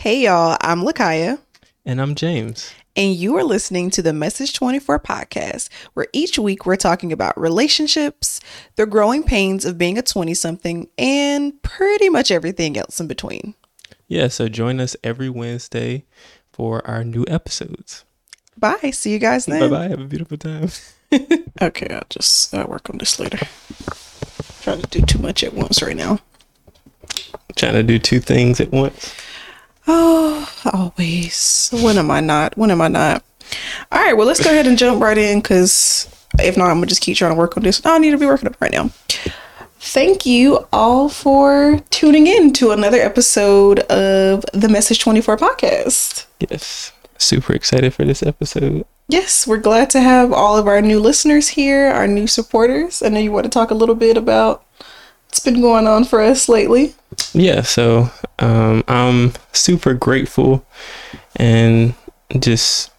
Hey y'all, I'm Lakhia. And I'm James. And you are listening to the Message 24 podcast, where each week we're talking about relationships, the growing pains of being a 20 something, and pretty much everything else in between. Yeah, so join us every Wednesday for our new episodes. Bye. See you guys then. Bye bye. Have a beautiful time. okay, I'll just uh, work on this later. trying to do too much at once right now. Trying to do two things at once. Oh, always. When am I not? When am I not? All right, well, let's go ahead and jump right in because if not, I'm going to just keep trying to work on this. I need to be working on right now. Thank you all for tuning in to another episode of the Message 24 podcast. Yes, super excited for this episode. Yes, we're glad to have all of our new listeners here, our new supporters. I know you want to talk a little bit about what's been going on for us lately. Yeah, so um, I'm super grateful and just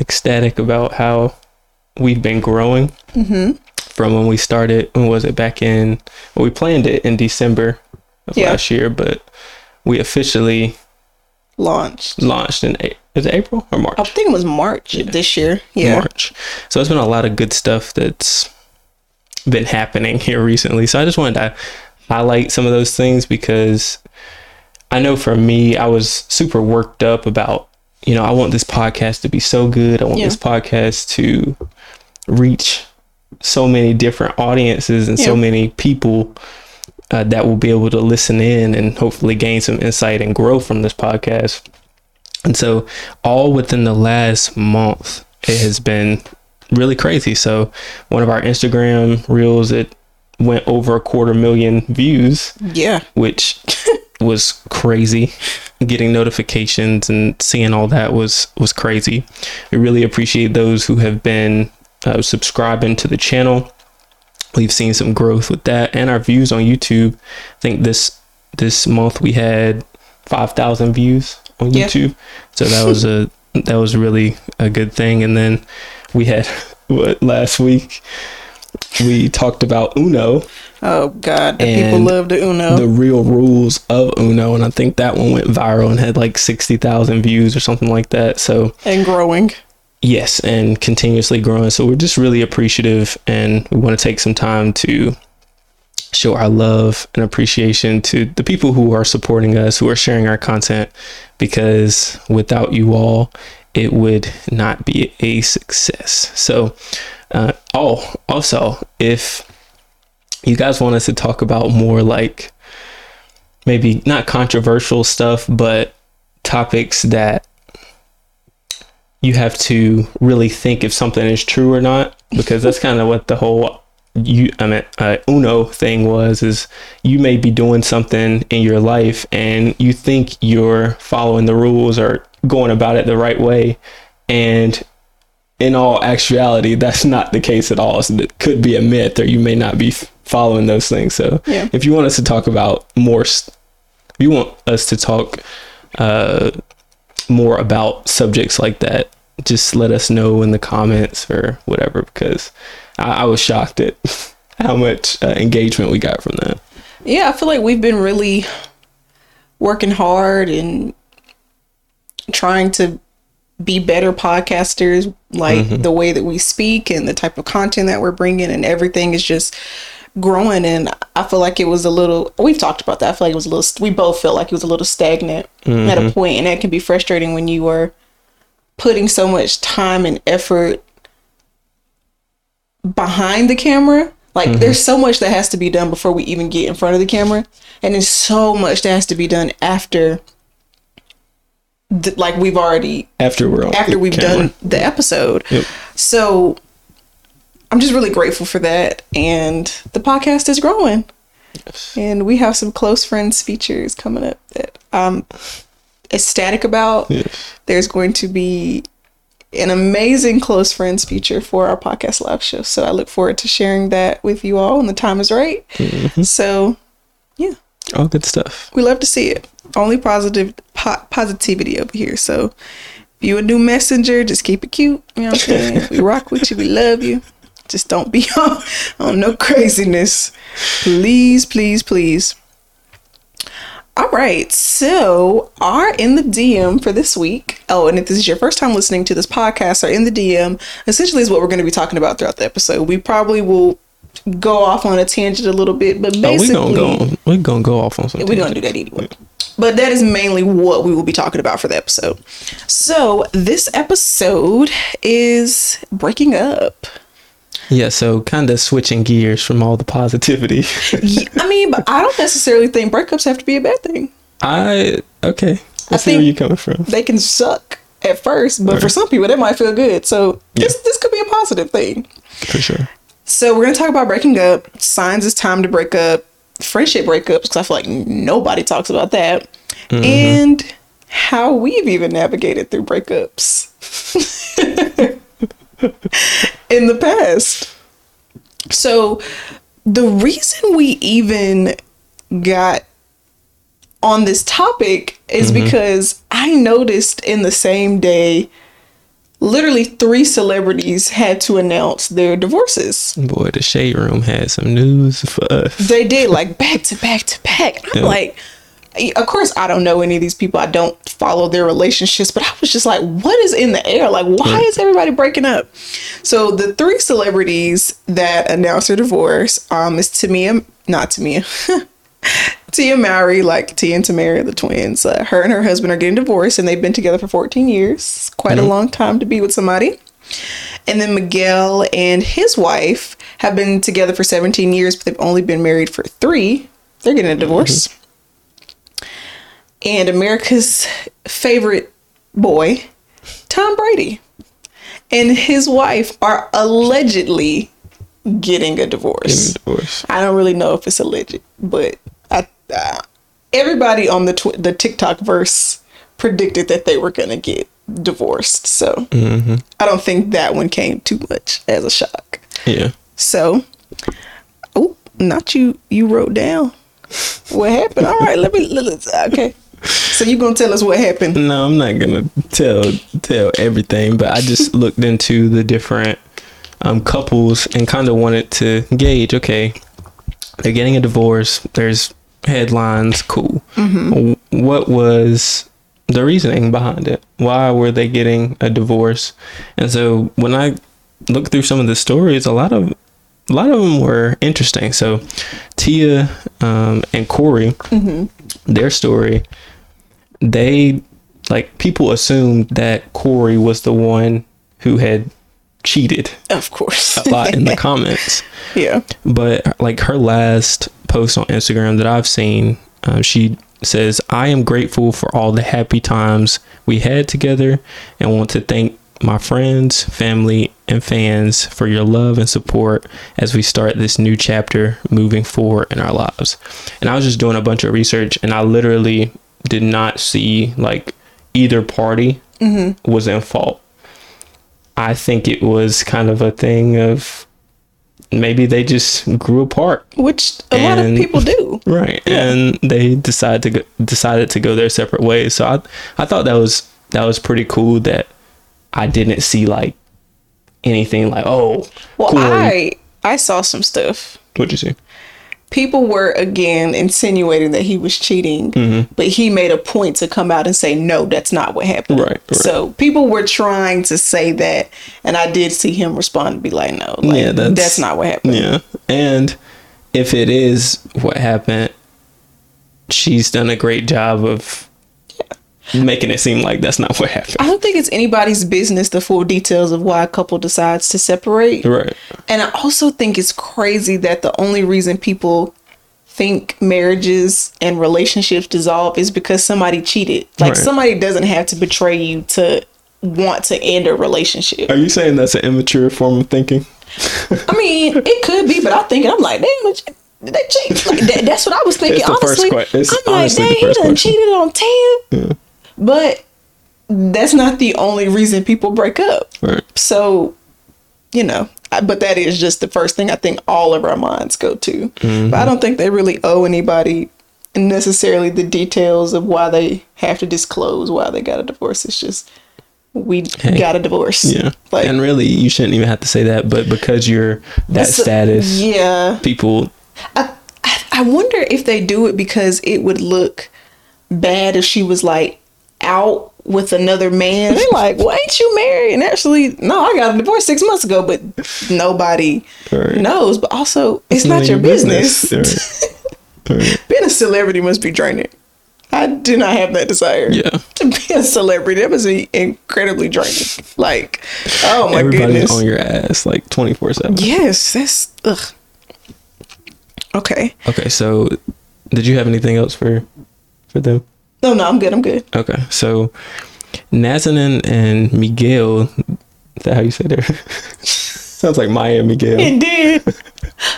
ecstatic about how we've been growing mm-hmm. from when we started. When was it back in? Well, we planned it in December of yeah. last year, but we officially launched launched in is it April or March? I think it was March yeah. this year. Yeah, March. So it's been a lot of good stuff that's been happening here recently. So I just wanted to highlight some of those things because I know for me, I was super worked up about, you know, I want this podcast to be so good. I want yeah. this podcast to reach so many different audiences and yeah. so many people uh, that will be able to listen in and hopefully gain some insight and grow from this podcast. And so, all within the last month, it has been really crazy. So, one of our Instagram reels, it went over a quarter million views. Yeah. Which was crazy. Getting notifications and seeing all that was was crazy. We really appreciate those who have been uh, subscribing to the channel. We've seen some growth with that and our views on YouTube. I think this this month we had 5,000 views on yeah. YouTube. So that was a that was really a good thing and then we had what last week we talked about Uno. Oh God, the people love the Uno. The real rules of Uno, and I think that one went viral and had like sixty thousand views or something like that. So and growing. Yes, and continuously growing. So we're just really appreciative, and we want to take some time to show our love and appreciation to the people who are supporting us, who are sharing our content, because without you all, it would not be a success. So uh, oh, also, if you guys want us to talk about more like maybe not controversial stuff, but topics that you have to really think if something is true or not, because that's kind of what the whole you I mean uh, Uno thing was is you may be doing something in your life and you think you're following the rules or going about it the right way and in all actuality, that's not the case at all. So it could be a myth, or you may not be following those things. So, yeah. if you want us to talk about more, if you want us to talk uh, more about subjects like that, just let us know in the comments or whatever, because I, I was shocked at how much uh, engagement we got from that. Yeah, I feel like we've been really working hard and trying to be better podcasters like mm-hmm. the way that we speak and the type of content that we're bringing and everything is just growing and i feel like it was a little we've talked about that i feel like it was a little we both felt like it was a little stagnant mm-hmm. at a point and that can be frustrating when you are putting so much time and effort behind the camera like mm-hmm. there's so much that has to be done before we even get in front of the camera and there's so much that has to be done after like we've already after we're after we've camera. done the episode. Yep. So I'm just really grateful for that, and the podcast is growing. Yes. And we have some close friends features coming up that I'm ecstatic about. Yes. There's going to be an amazing close friends feature for our podcast live show. So I look forward to sharing that with you all when the time is right. Mm-hmm. So, yeah. All good stuff. We love to see it. Only positive po- positivity over here. So if you a new messenger, just keep it cute. You know what I'm saying? we rock with you. We love you. Just don't be on, on no craziness. Please, please, please. All right. So, are in the DM for this week. Oh, and if this is your first time listening to this podcast, or in the DM essentially is what we're going to be talking about throughout the episode. We probably will go off on a tangent a little bit, but Oh, we're gonna go. We gonna go off on something. we're to do that anyway. But that is mainly what we will be talking about for the episode. So, this episode is breaking up. Yeah. So kind of switching gears from all the positivity. Yeah, I mean, but I don't necessarily think breakups have to be a bad thing. I okay. I, I see where you're coming from. They can suck at first, but for some people, that might feel good. So, this, this could be a positive thing. For sure. So we're gonna talk about breaking up, signs it's time to break up, friendship breakups because I feel like nobody talks about that, mm-hmm. and how we've even navigated through breakups. In the past. So the reason we even got on this topic is mm-hmm. because I noticed in the same day literally three celebrities had to announce their divorces. Boy, the shade room had some news for us. They did like back to back to back. I'm Yeah. like, of course, I don't know any of these people. I don't follow their relationships, but I was just like, what is in the air? Like, why is everybody breaking up? So the three celebrities that announced their divorce um, is Tamia, not Tamia. Tia Mowry, like Tia and Tamera, the twins, uh, her and her husband are getting divorced, and they've been together for 14 years. Quite a long time to be with somebody. And then Miguel and his wife have been together for 17 years, but they've only been married for three. They're getting a divorce. And America's favorite boy, Tom Brady, and his wife are allegedly getting a divorce. Divorce. I don't really know if it's alleged, but uh, everybody on the tw- the TikTok verse predicted that they were gonna get divorced. So I don't think that one came too much as a shock. Yeah. So, oh, not you. You wrote down what happened. All right, let me. Let, okay. So you gonna tell us what happened? No, I'm not gonna tell tell everything, but I just looked into the different um, couples and kind of wanted to gauge. Okay, they're getting a divorce. There's headlines. Cool. W- What was the reasoning behind it? Why were they getting a divorce? And so when I looked through some of the stories, a lot of a lot of them were interesting. So Tia um, and Cory, their story they like people assumed that Cory was the one who had cheated Of course. a lot in the comments. yeah. But like her last post on Instagram that I've seen, um, she says, I am grateful for all the happy times we had together and want to thank my friends, family, and fans for your love and support as we start this new chapter moving forward in our lives. And I was just doing a bunch of research and I literally did not see like either party was in fault. I think it was kind of a thing of maybe they just grew apart Which a lot of people do. right and they decided to go, decided to go their separate ways so i i thought that was that was pretty cool that i didn't see like anything like oh Well, Cory. I I saw some stuff. what'd you see People were again insinuating that he was cheating, Mm-hmm. but he made a point to come out and say, "No, that's not what happened." Right, right. So people were trying to say that, and I did see him respond and be like, "No, like, Yeah, that's- that's, not what happened." yeah and if it is what happened she's done a great job of making it seem like that's not what happened I don't think it's anybody's business the full details of why a couple decides to separate. right And I also think it's crazy that the only reason people think marriages and relationships dissolve is because somebody cheated. Like Right. somebody doesn't have to betray you to want to end a relationship. are you saying that's an immature form of thinking I mean, it could be, but I think I'm like, damn, they cheat. Like, that, that's what I was thinking. It's the first honestly, que- I'm like, dang, he done question. cheated on ten. But that's not the only reason people break up. right So, you know, I, but that is just the first thing I think all of our minds go to. Mm-hmm. But I don't think they really owe anybody necessarily the details of why they have to disclose why they got a divorce. It's just we Hey, got a divorce. Yeah. Like and really, you shouldn't even have to say that, but because you're that status, Yeah. people, I I wonder if they do it because it would look bad if she was like out with another man. They're like, well, ain't you married? And actually, no, I got a divorce six months ago, but nobody Right. knows. But also, it's, not your of business. Right. Right. Being a celebrity must be draining. I do not have that desire. Yeah. To be a celebrity, that must be incredibly draining. Like, oh my Everybody's goodness. on your ass like 24 7. yes, that's ugh. Okay. Okay, so did you have anything else for for them? No, no, I'm good. I'm good. Okay, so Nazanin and Miguel, is that how you say their? Sounds like Maya and Miguel. It did.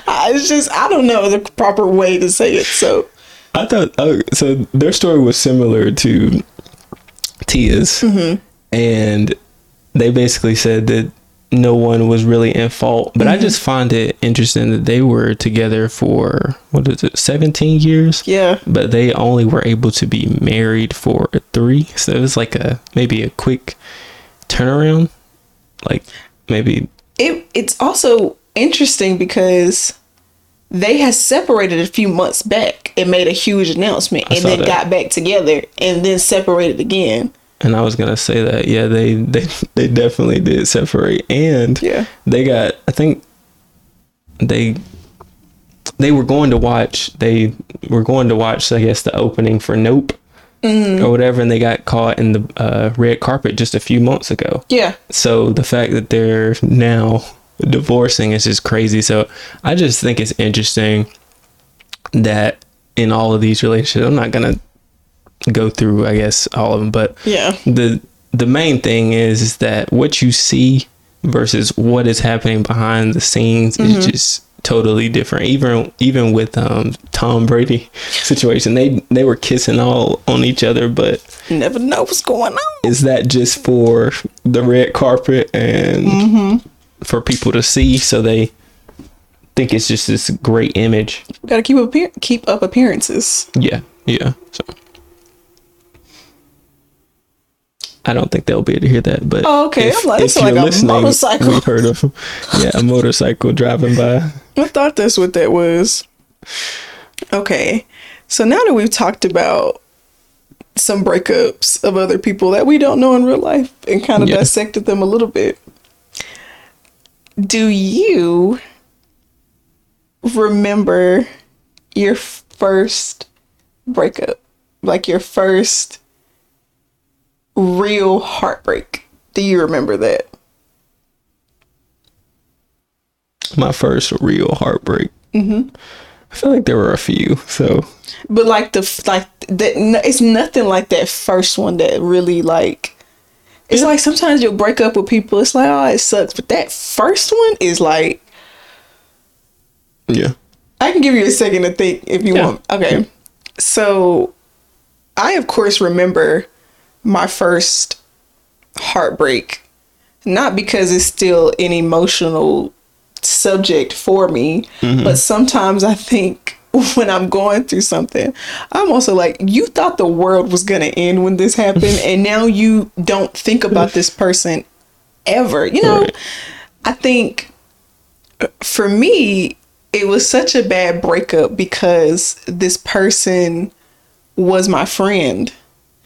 I, it's just I don't know the proper way to say it. So I thought oh, so. Their story was similar to Tia's, mm-hmm. and they basically said that no one was really in fault. But I mm-hmm. just find it interesting that they were together for what is it, seventeen years? yeah, But they only were able to be married for three, so it was like a maybe a quick turnaround, like maybe it it's also interesting because they had separated a few months back and made a huge announcement and then that. got back together and then separated again. And I was gonna say that, yeah, they they they definitely did separate, and Yeah. they got. I think they they were going to watch. They were going to watch. I guess the opening for Nope or whatever, and they got caught in the uh, red carpet just a few months ago. Yeah. So the fact that they're now divorcing is just crazy. So I just think it's interesting that in all of these relationships, I'm not gonna go through, I guess, all of them, but Yeah. the the main thing is, is that what you see versus what is happening behind the scenes is just totally different. Even even with um Tom Brady situation, they they were kissing all on each other, but You never know what's going on. is that just for the red carpet and for people to see so they think it's just this great image gotta keep up keep up appearances. yeah yeah so I don't think they'll be able to hear that, but Oh, okay. I'm like, it's like a motorcycle. we've heard of yeah a motorcycle driving by. I thought that's what that was. Okay. So now that we've talked about some breakups of other people that we don't know in real life and kind of Yeah. dissected them a little bit, do you remember your first breakup? Like your first real heartbreak? Do you remember that? My first real heartbreak. Mm-hmm. I feel like there were a few, so But like the like that, it's nothing like that first one that really like. It's like sometimes you'll break up with people. It's like oh, it sucks, but that first one is like. yeah. I can give you a second to think if you Yeah. want. Okay, so I of course remember my first heartbreak, not because it's still an emotional subject for me, mm-hmm. but sometimes I think when I'm going through something, I'm also like, you thought the world was gonna end when this happened, and now you don't think about this person ever. You know, Right. I think for me, it was such a bad breakup because this person was my friend.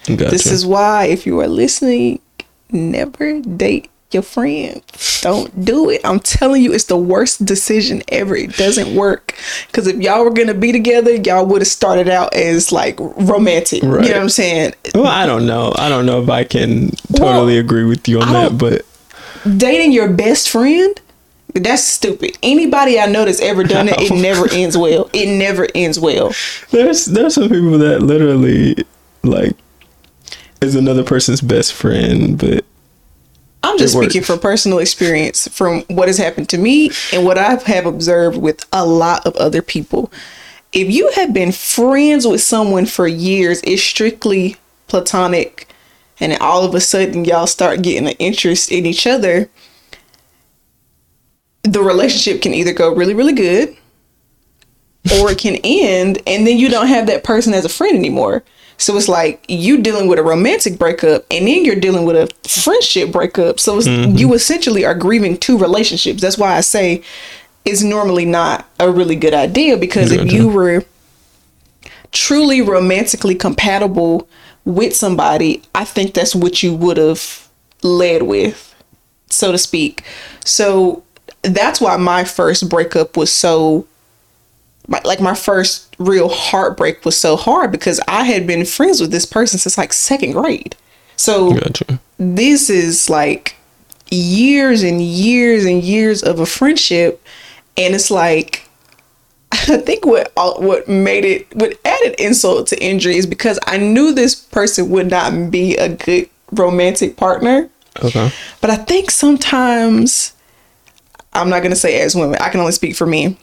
Gotcha. This is why, if you are listening, never date your friend. Don't do it. I'm telling you, it's the worst decision ever. It doesn't work. Because if y'all were going to be together, y'all would have started out as like romantic. You know what I'm saying? Well, I don't know. I don't know if I can totally Well, agree with you on I that, but Dating your best friend, that's stupid. Anybody I know that's ever done it, it never ends well. It never ends well. there's there's some people that literally like is another person's best friend, but I'm just speaking from personal experience from what has happened to me and what I have observed with a lot of other people. If you have been friends with someone for years, it's strictly platonic, and all of a sudden y'all start getting an interest in each other, the relationship can either go really, really good or it can end, and then you don't have that person as a friend anymore. So it's like you dealing with a romantic breakup, and then you're dealing with a friendship breakup. So it's, mm-hmm. you essentially are grieving two relationships. That's why I say it's normally not a really good idea because if Gotcha. you were truly romantically compatible with somebody, I think that's what you would have led with, so to speak. So that's why my first breakup was so my, like my first real heartbreak was so hard because I had been friends with this person since like second grade. So Gotcha. this is like years and years and years of a friendship and it's like I think what uh, what made it what added insult to injury is because I knew this person would not be a good romantic partner. Okay. But I think sometimes I'm not gonna say as women, I can only speak for me.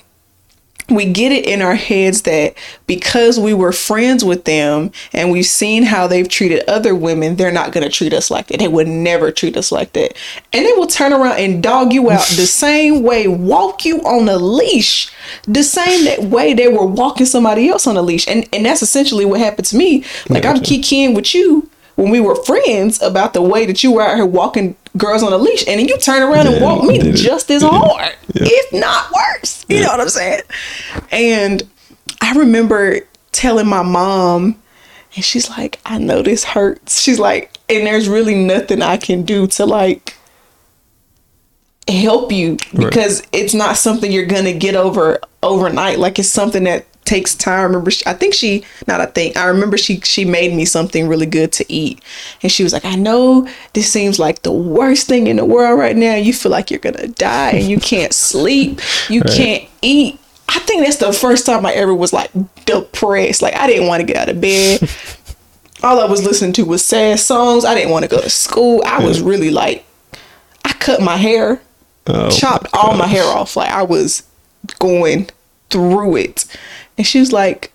We get it in our heads that because we were friends with them and we've seen how they've treated other women, they're not gonna treat us like that. They would never treat us like that. And they will turn around and dog you out the same way, walk you on a leash, the same that way they were walking somebody else on a leash. And and that's essentially what happened to me. Like I'm Gotcha. kikiing with you when we were friends about the way that you were out here walking girls on a leash, and then you turn around and walk me just as Yeah. hard, Yeah. if not worse. You know what I'm saying? And I remember telling my mom, and she's like, "I know this hurts." She's like, "And there's really nothing I can do to like." help you because it's not something you're gonna get over overnight like it's something that takes time. I remember she, i think she not i think i remember she she made me something really good to eat. And she was like i know this seems like the worst thing in the world right now. You feel like you're gonna die and you can't sleep. You Right. can't eat. I think that's the first time i ever was like depressed. Like i didn't want to get out of bed. All i was listening to was sad songs. I didn't want to go to school. I was really like i cut my hair Oh, chopped my all my hair off. Like I was going through it. And she was like,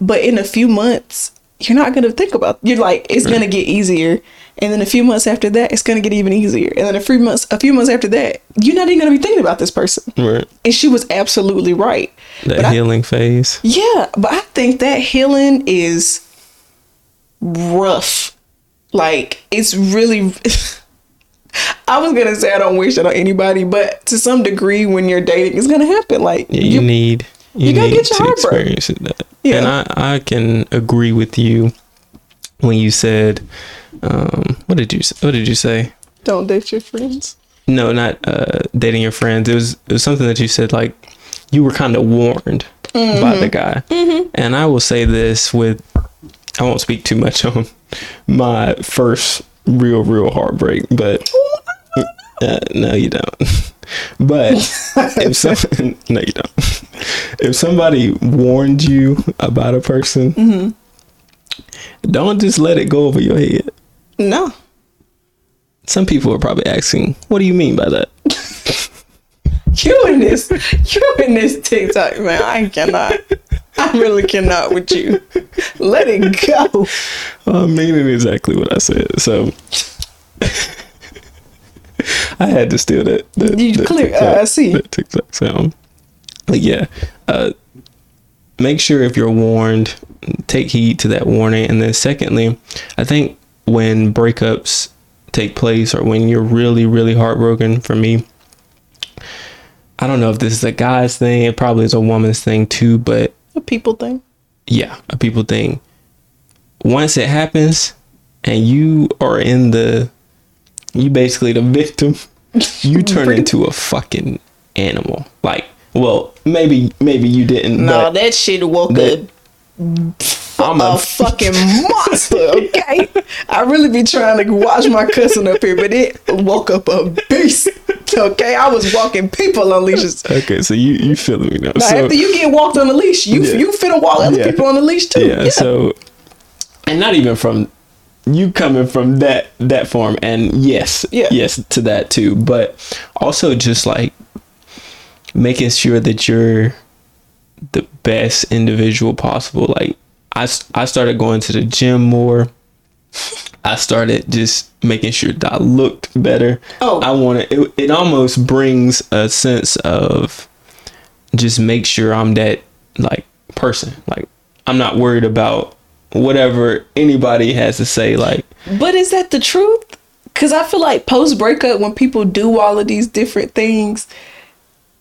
but in a few months, you're not gonna think about you're like, it's gonna get easier. And then a few months after that, it's gonna get even easier. And then a few months a few months after that, you're not even gonna be thinking about this person. Right. And she was absolutely right. That But I- healing phase. yeah, but I think that healing is rough. Like it's really I was gonna say I don't wish that on anybody, but to some degree when you're dating it's gonna happen. Like Yeah, you, need you, you gotta get your to broke. experience it that. Yeah. And I I can agree with you when you said um what did you what did you say? don't date your friends. No, not uh dating your friends. It was it was something that you said like you were kind of warned by Mm-hmm. the guy. And I will say this with I won't speak too much on my first real real heartbreak, but uh, no, you don't. But if some, no, you don't. If somebody warned you about a person, Mm-hmm. don't just let it go over your head. No. Some people are probably asking, "What do you mean by that?" You in this you in this TikTok, man. I cannot. I really cannot with you. Let it go. I'm meaning exactly what I said. So I had to steal that. that You that clear- uh, I see. That TikTok sound. But yeah, uh, make sure if you're warned, take heed to that warning. And then secondly, I think when breakups take place or when you're really, really heartbroken, for me, I don't know if this is a guy's thing. It probably is a woman's thing too, but A people thing. yeah, a people thing. Once it happens and you are in the you basically the victim, you turn into a fucking animal. Like, well, maybe maybe you didn't, No, that shit woke that- up I'm a a fucking monster, okay? I really be trying to watch my cousin up here, but it woke up a beast. Okay, I was walking people on leashes. Okay, so you you feeling me now. Now, so after you get walked on a leash, you Yeah. you finna walk other Yeah. people on the leash too. yeah, so and not even from you coming from that that form and yes Yeah. yes to that too but also just like making sure that you're the best individual possible like i i started going to the gym more i started just making sure that i looked better Oh. i want to it, it almost brings a sense of just make sure i'm that like person like i'm not worried about whatever anybody has to say like But is that the truth? Because I feel like post breakup, when people do all of these different things,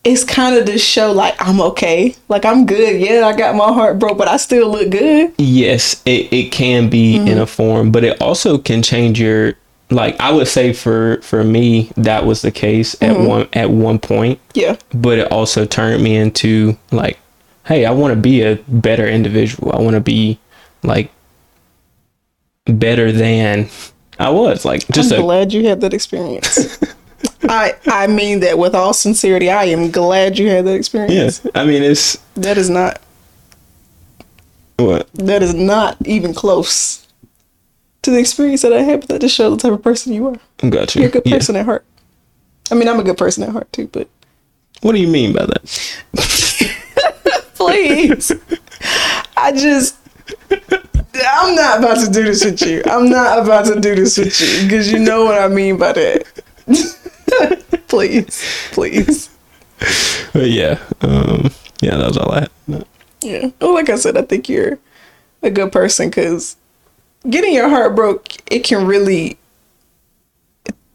it's kind of to show like I'm okay, like I'm good. Yeah, I got my heart broke, but I still look good. Yes, it, it can be Mm-hmm. in a form, but it also can change your like I would say for for me that was the case at Mm-hmm. one at one point, Yeah, but it also turned me into like hey, I want to be a better individual. I want to be like better than I was. Like just I'm a glad you had that experience. I I mean that with all sincerity. I am glad you had that experience. yeah. I mean it's That is not what that is not even close to the experience that I had. But that just shows the type of person you are. got you. You're a good Yeah. person at heart. I mean, I'm a good person at heart too, but What do you mean by that? please, I just. I'm not about to do this with you. I'm not about to do this with you because you know what I mean by that. please, please. But yeah, um, yeah, that was all I had. Yeah. Well, like I said, I think you're a good person because getting your heart broke, it can really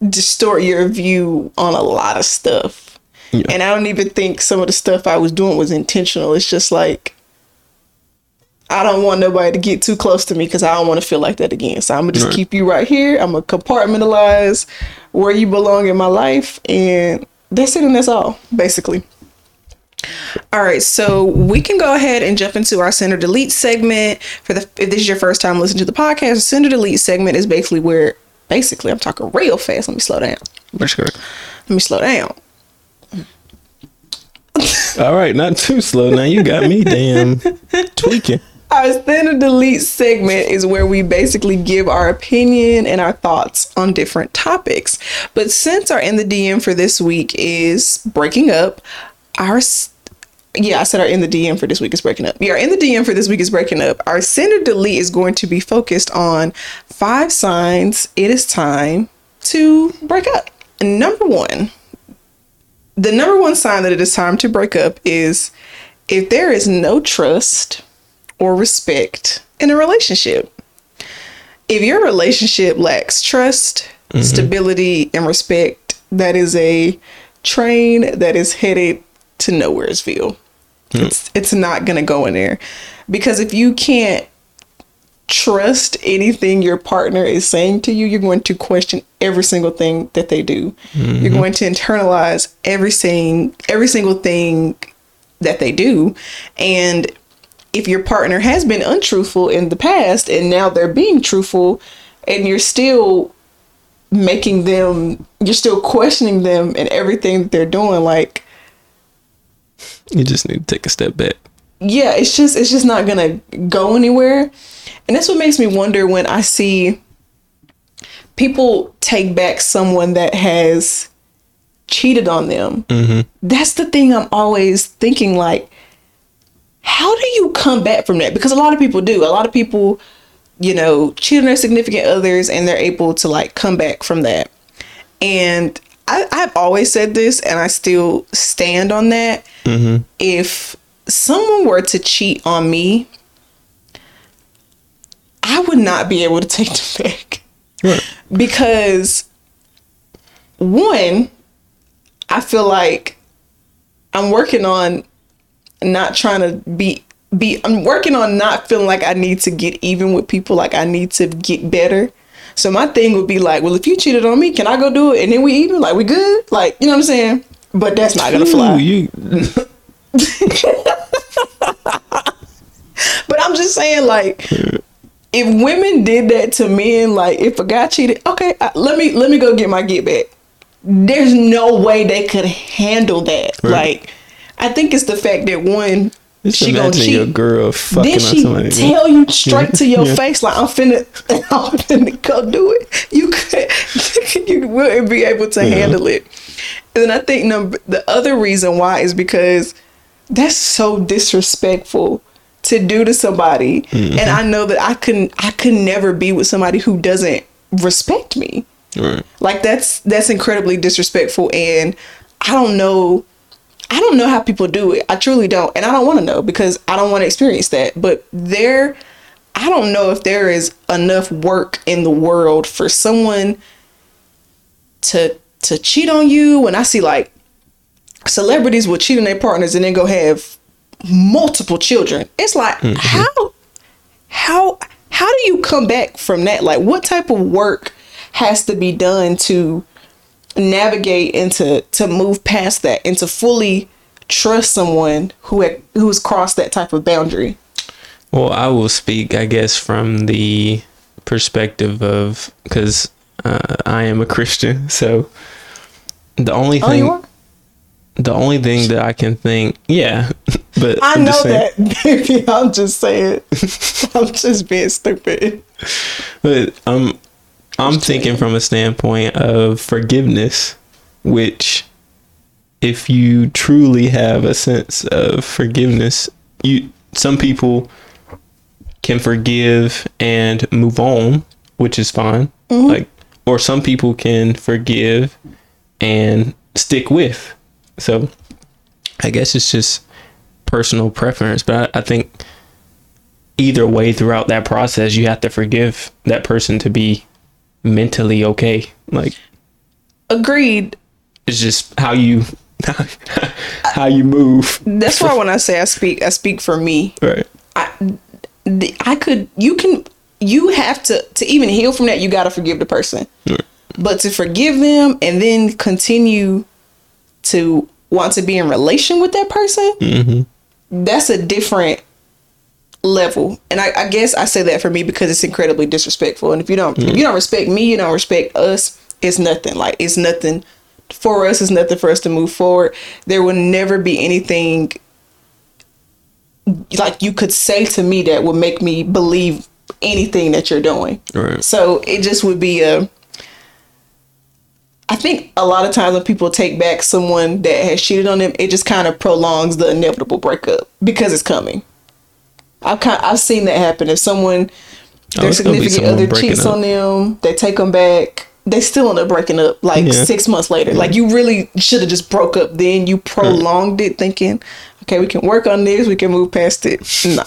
distort your view on a lot of stuff. Yeah. And I don't even think some of the stuff I was doing was intentional. It's just like, I don't want nobody to get too close to me because I don't want to feel like that again. So I'm going to just Right. keep you right here. I'm going to compartmentalize where you belong in my life. And that's it. And that's all, basically. All right, so we can go ahead and jump into our send or delete segment. For the if this is your first time listening to the podcast, send or delete segment is basically where basically I'm talking real fast. Let me slow down. Which correct. Let me slow down. All right, not too slow. Now you got me damn tweaking. Our send or delete segment is where we basically give our opinion and our thoughts on different topics. But since our in the DM for this week is breaking up, our yeah, I said our in the DM for this week is breaking up. Yeah, in the DM for this week is breaking up. Our send or delete is going to be focused on five signs it is time to break up. Number one, the number one sign that it is time to break up is if there is no trust or respect in a relationship. If your relationship lacks trust, mm-hmm. stability, and respect, that is a train that is headed to nowheresville. Hmm. It's it's not gonna go in there. Because if you can't trust anything your partner is saying to you, you're going to question every single thing that they do. You're mm-hmm. going to internalize every sing, every single thing that they do. And if your partner has been untruthful in the past and now they're being truthful and you're still making them you're still questioning them and everything that they're doing like You just need to take a step back. yeah, it's just it's just not gonna go anywhere. And that's what makes me wonder when I see people take back someone that has cheated on them. Mm-hmm. That's the thing I'm always thinking like, how do you come back from that? Because a lot of people do. A lot of people, you know, cheat on their significant others and they're able to like come back from that. And I, I've always said this and I still stand on that. Mm-hmm. If someone were to cheat on me, I would not be able to take them back. Right. Because one, I feel like I'm working on not trying to be be I'm working on not feeling like I need to get even with people like I need to get better. So my thing would be like, well, if you cheated on me, can I go do it and then we even like we good? Like, you know what I'm saying? But that's not gonna fly. Ooh, you But I'm just saying, like, if women did that to men, like, if a guy cheated, okay, I, let me let me go get my get back. There's no way they could handle that. Right. Like, I think it's the fact that one, just she gonna your cheat. girl fucking Then she somebody. tell you straight to your Yeah. face, like I'm finna, I'm finna go do it. You could, you wouldn't be able to handle it. And then I think number the other reason why is because that's so disrespectful to do to somebody. Mm-hmm. And I know that I couldn't, I could never be with somebody who doesn't respect me. Right. Like that's that's incredibly disrespectful and I don't know I don't know how people do it. I truly don't. And I don't want to know because I don't want to experience that. But there I don't know if there is enough work in the world for someone to to cheat on you when I see like celebrities will cheat on their partners and then go have multiple children. It's like mm-hmm. how how how do you come back from that? Like what type of work has to be done to navigate and to to move past that and to fully trust someone who had, who's crossed that type of boundary? Well, I will speak, I guess, from the perspective of because uh, I am a Christian, so the only Oh, thing, are? the only thing that I can think, yeah, but I I'm know saying- that, baby. I'm just saying. I'm just being stupid. But I'm I'm thinking from a standpoint of forgiveness, which if you truly have a sense of forgiveness, you some people can forgive and move on, which is fine. Mm-hmm. Like or some people can forgive and stick with. So I guess it's just personal preference, but I, I think either way throughout that process you have to forgive that person to be mentally okay like Agreed. it's just how you how you move That's why when I say I speak, I speak for me. right I, the- I could, you can, you have to, to even heal from that, you got to forgive the person. Right. But to forgive them and then continue to want to be in relation with that person, mm-hmm. that's a different level. And I, I guess I say that for me because it's incredibly disrespectful. And if you don't, if hmm. you don't respect me, you don't respect us. It's nothing. Like it's nothing for us. It's nothing for us to move forward. There will never be anything like you could say to me that would make me believe anything that you're doing. Right. So it just would be a. I think a lot of times when people take back someone that has cheated on them, it just kind of prolongs the inevitable breakup because it's coming. I've kind I've seen that happen. If someone oh, their Oh, gonna be significant other cheats up. on them, they take them back. They still end up breaking up like Yeah. six months later. Like you really should have just broke up then. You prolonged it, thinking, okay, we can work on this. We can move past it. Nah,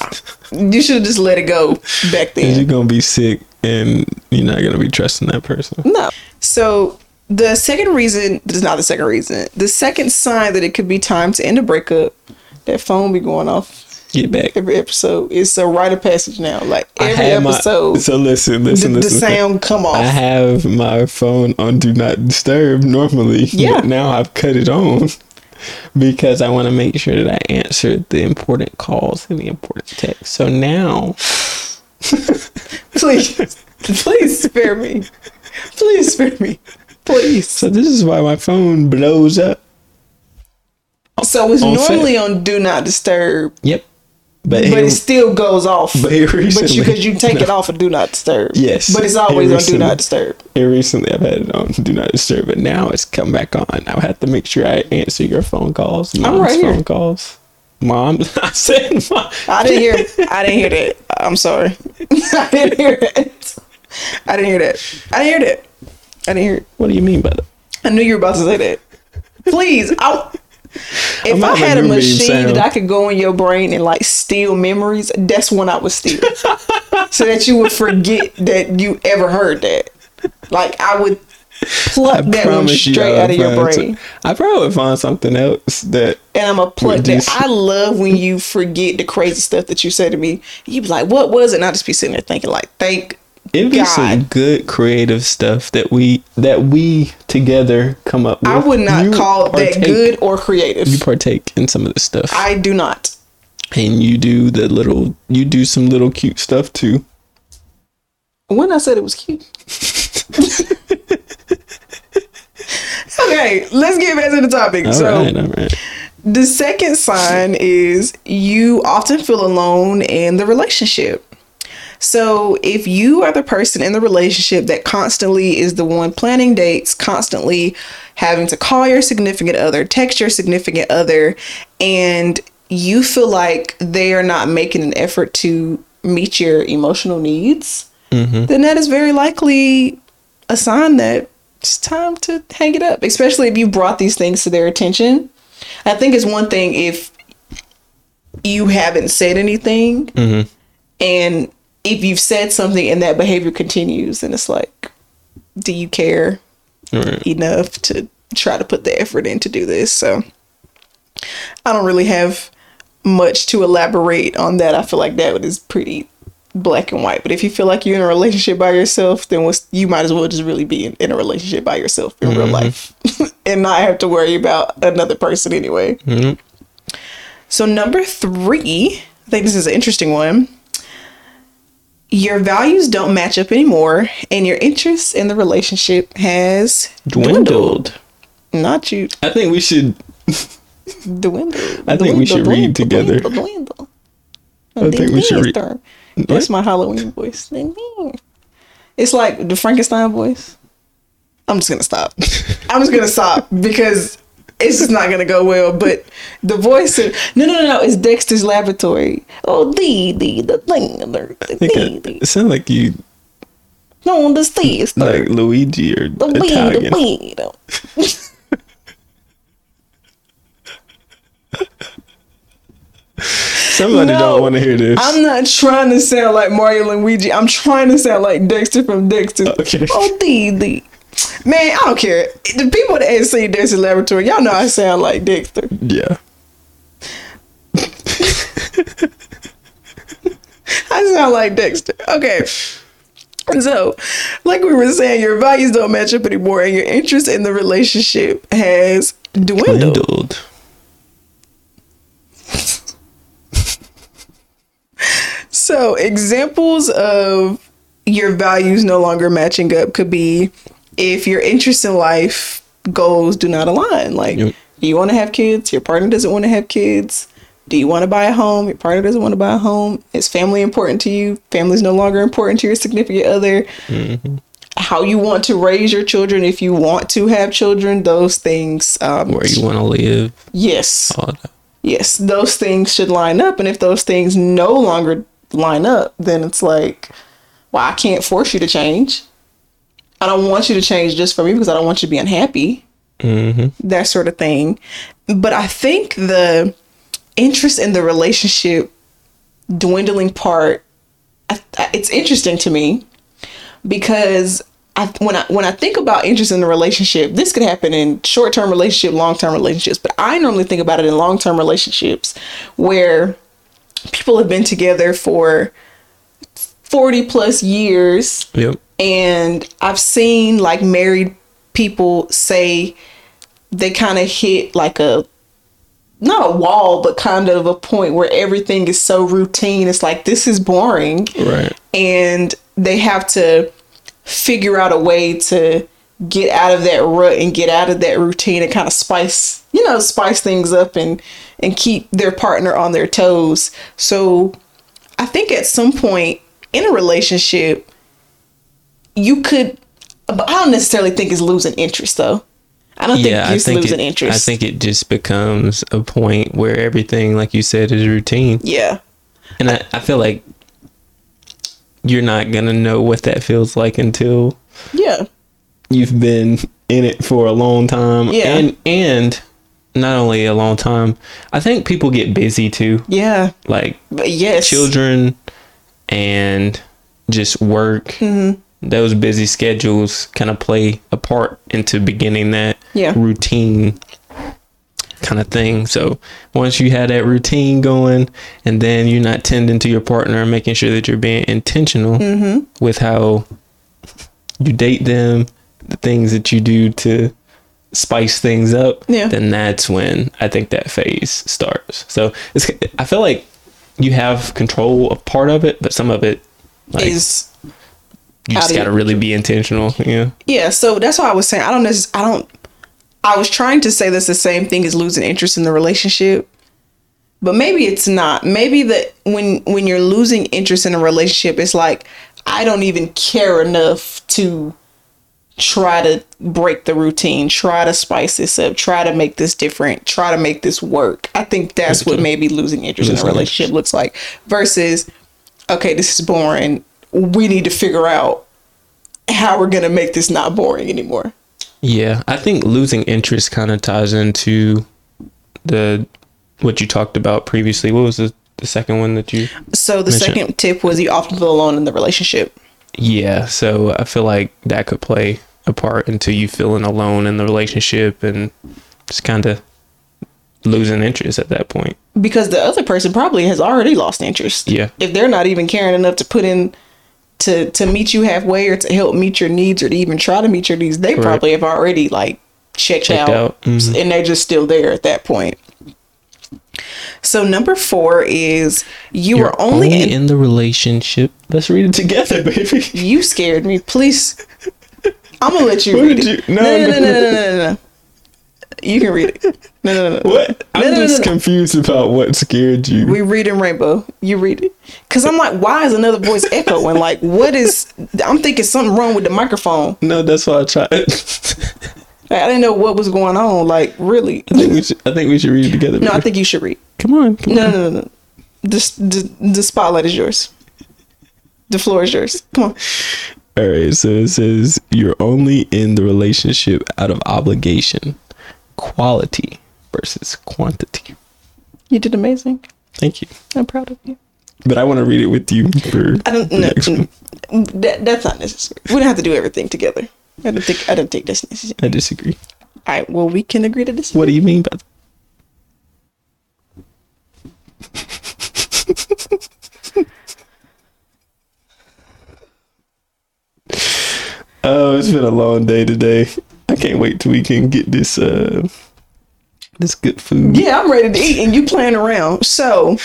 you should have just let it go back then. you're gonna be sick and you're not gonna be trusting that person No. So the second reason, this is not the second reason. The second sign that it could be time to end a breakup, that phone be going off get back every episode. It's a rite of passage now. Like every had my- episode, so listen the, listen the listen sound come off. I have my phone on do not disturb normally. Yeah. But now I've cut it on because I want to make sure that I answer the important calls and the important texts. So now please, please spare me. Please spare me. Please. so this is why my phone blows up. So it's on set. normally on do not disturb, Yep. But, but it still goes off. but recently, you because you take it off and do not disturb. Yes. But it's always Here on do not disturb. here recently I've had it on do not disturb, but now it's come back on. I have to make sure I answer your phone calls, mom's right phone calls. Mom, I said mom. I didn't hear. I didn't hear that. I'm sorry. I didn't hear it. I didn't hear that. I didn't hear that. I didn't hear it. What do you mean by that? I knew you were about to say that. Please, I, if I had a machine that I could go in your brain and like steal memories, that's when I would steal, so that you would forget that you ever heard that. Like I would pluck that one straight out of your brain. some- I probably would find something else that And I'm a pluck that. I love when you forget the crazy stuff that you say to me. You be like, "What was it?" And I just be sitting there thinking, like, "Thank it'd be some good creative stuff that we that we together come up with. I would not You call that good or creative. You partake in some of this stuff, I do not. and you do the little. You do some little cute stuff too. When I said it was cute. okay, let's get back to the topic. All so, right, all right. the second sign is you often feel alone in the relationship. So, if you are the person in the relationship that constantly is the one planning dates, constantly having to call your significant other, text your significant other, and you feel like they are not making an effort to meet your emotional needs, mm-hmm. then that is very likely a sign that it's time to hang it up, especially if you brought these things to their attention. I think it's one thing if you haven't said anything mm-hmm. and if you've said something and that behavior continues, then it's like, do you care right. enough to try to put the effort in to do this? So I don't really have much to elaborate on that. I feel like that is pretty black and white. But if you feel like you're in a relationship by yourself, then you might as well just really be in, in a relationship by yourself in real mm-hmm. life and not have to worry about another person anyway. Mm-hmm. So, number three, I think this is an interesting one. Your values don't match up anymore, and your interest in the relationship has Dwindled. Not you. I think we should. Dwindle. I think we should read together. Dwindle, dwindle. I think we should read-. That's my Halloween voice. It's like the Frankenstein voice. I'm just gonna stop. I'm just gonna stop because it's just not gonna go well. But the voice of no, no, no, no. It's Dexter's Laboratory. Oh, the the the thing, the the the it sounds like you no, the sister, like Luigi or the weed, the Italian. weed. Somebody No, don't want to hear this. I'm not trying to sound like Mario Luigi. I'm trying to sound like Dexter from Dexter. Okay. Oh, the the man, I don't care. The people that ain't seen Laboratory, y'all know I sound like Dexter. yeah. I sound like Dexter. Okay. So, like we were saying, your values don't match up anymore, and your interest in the relationship has dwindled. Dwindled. So, examples of your values no longer matching up could be if your interests in life goals do not align. Like, Yep. you want to have kids, your partner doesn't want to have kids. Do you want to buy a home? Your partner doesn't want to buy a home. Is family important to you? Family's no longer important to your significant other. How you want to raise your children, if you want to have children, those things. Um, Where you want to live. yes, yes, those things should line up. And if those things no longer line up, then it's like, well, I can't force you to change. I don't want you to change just for me because I don't want you to be unhappy. Mm-hmm. That sort of thing. But I think the interest in the relationship dwindling part, I, I- it's interesting to me because I, when I when I think about interest in the relationship, this could happen in short term relationship, long term relationships, but I normally think about it in long term relationships where people have been together for forty plus years Yep. and I've seen like married people say they kind of hit like a not a wall, but kind of a point where everything is so routine. It's like this is boring Right. and they have to figure out a way to get out of that rut and get out of that routine and kind of spice you know spice things up and and keep their partner on their toes so i think at some point in a relationship you could but i don't necessarily think it's losing interest though. I don't Yeah, think it's losing it, interest. I think it just becomes a point where everything, like you said, is routine, yeah. And I, I feel like you're not gonna know what that feels like until yeah. you've been in it for a long time. Yeah. and and not only a long time, I think people get busy too. yeah. Like yes. children and just work. Mm-hmm. Those busy schedules kind of play a part into beginning that Yeah. routine kind of thing. So once you have that routine going, and then you're not tending to your partner making sure that you're being intentional Mm-hmm. with how you date them, the things that you do to spice things up, Yeah. then that's when I think that phase starts. So it's I feel like you have control of part of it, but some of it like is you just got to really be intentional. Yeah. Yeah, so that's why I was saying I don't necess- I don't I was trying to say that's the same thing as losing interest in the relationship. But maybe it's not. Maybe that when when you're losing interest in a relationship, it's like I don't even care enough to try to break the routine, try to spice this up, try to make this different, try to make this work. I think that's what maybe losing interest in a relationship looks like versus okay, this is boring. We need to figure out how we're gonna make this not boring anymore. Yeah, I think losing interest kind of ties into the what you talked about previously. What was the, the second one that you? So the Mention- second tip was you often feel alone in the relationship. Yeah, so I feel like that could play a until you feeling alone in the relationship and just kind of losing interest at that point. because the other person probably has already lost interest. Yeah. If they're not even caring enough to put in to to meet you halfway or to help meet your needs or to even try to meet your needs, they probably have already like checked, Checked out, out. Mhm. and they're just still there at that point. So number four is you You're are only, only in, in the relationship. Let's read it together, baby. you scared me. Please, I'm gonna let you read it. you- no, no, no, no, no. no, no, no. You can read it. No, no, no, no. What? I'm No, just confused about what scared you. We read in rainbow. You read it. Cause I'm like, why is another voice echoing? Like, what is? I'm thinking something wrong with the microphone. no, that's why I tried. I Like, I didn't know what was going on. Like, really? think we should. I think we should read it together. No, I think you should read. Come on. Come No, on. no, no, no. The, the, the spotlight is yours. The floor is yours. Come on. All right. So it says you're only in the relationship out of obligation, quality versus quantity. You did amazing. Thank you. I'm proud of you. But I want to read it with you for I don't know. one. That, that's not necessary. We don't have to do everything together. I don't think. I don't think that's necessary. I disagree. All right. Well, we can agree to this. What do you mean by that? Oh, it's been a long day today. I can't wait till we can get this uh this good food. Yeah, I'm ready to eat, and you playing around. So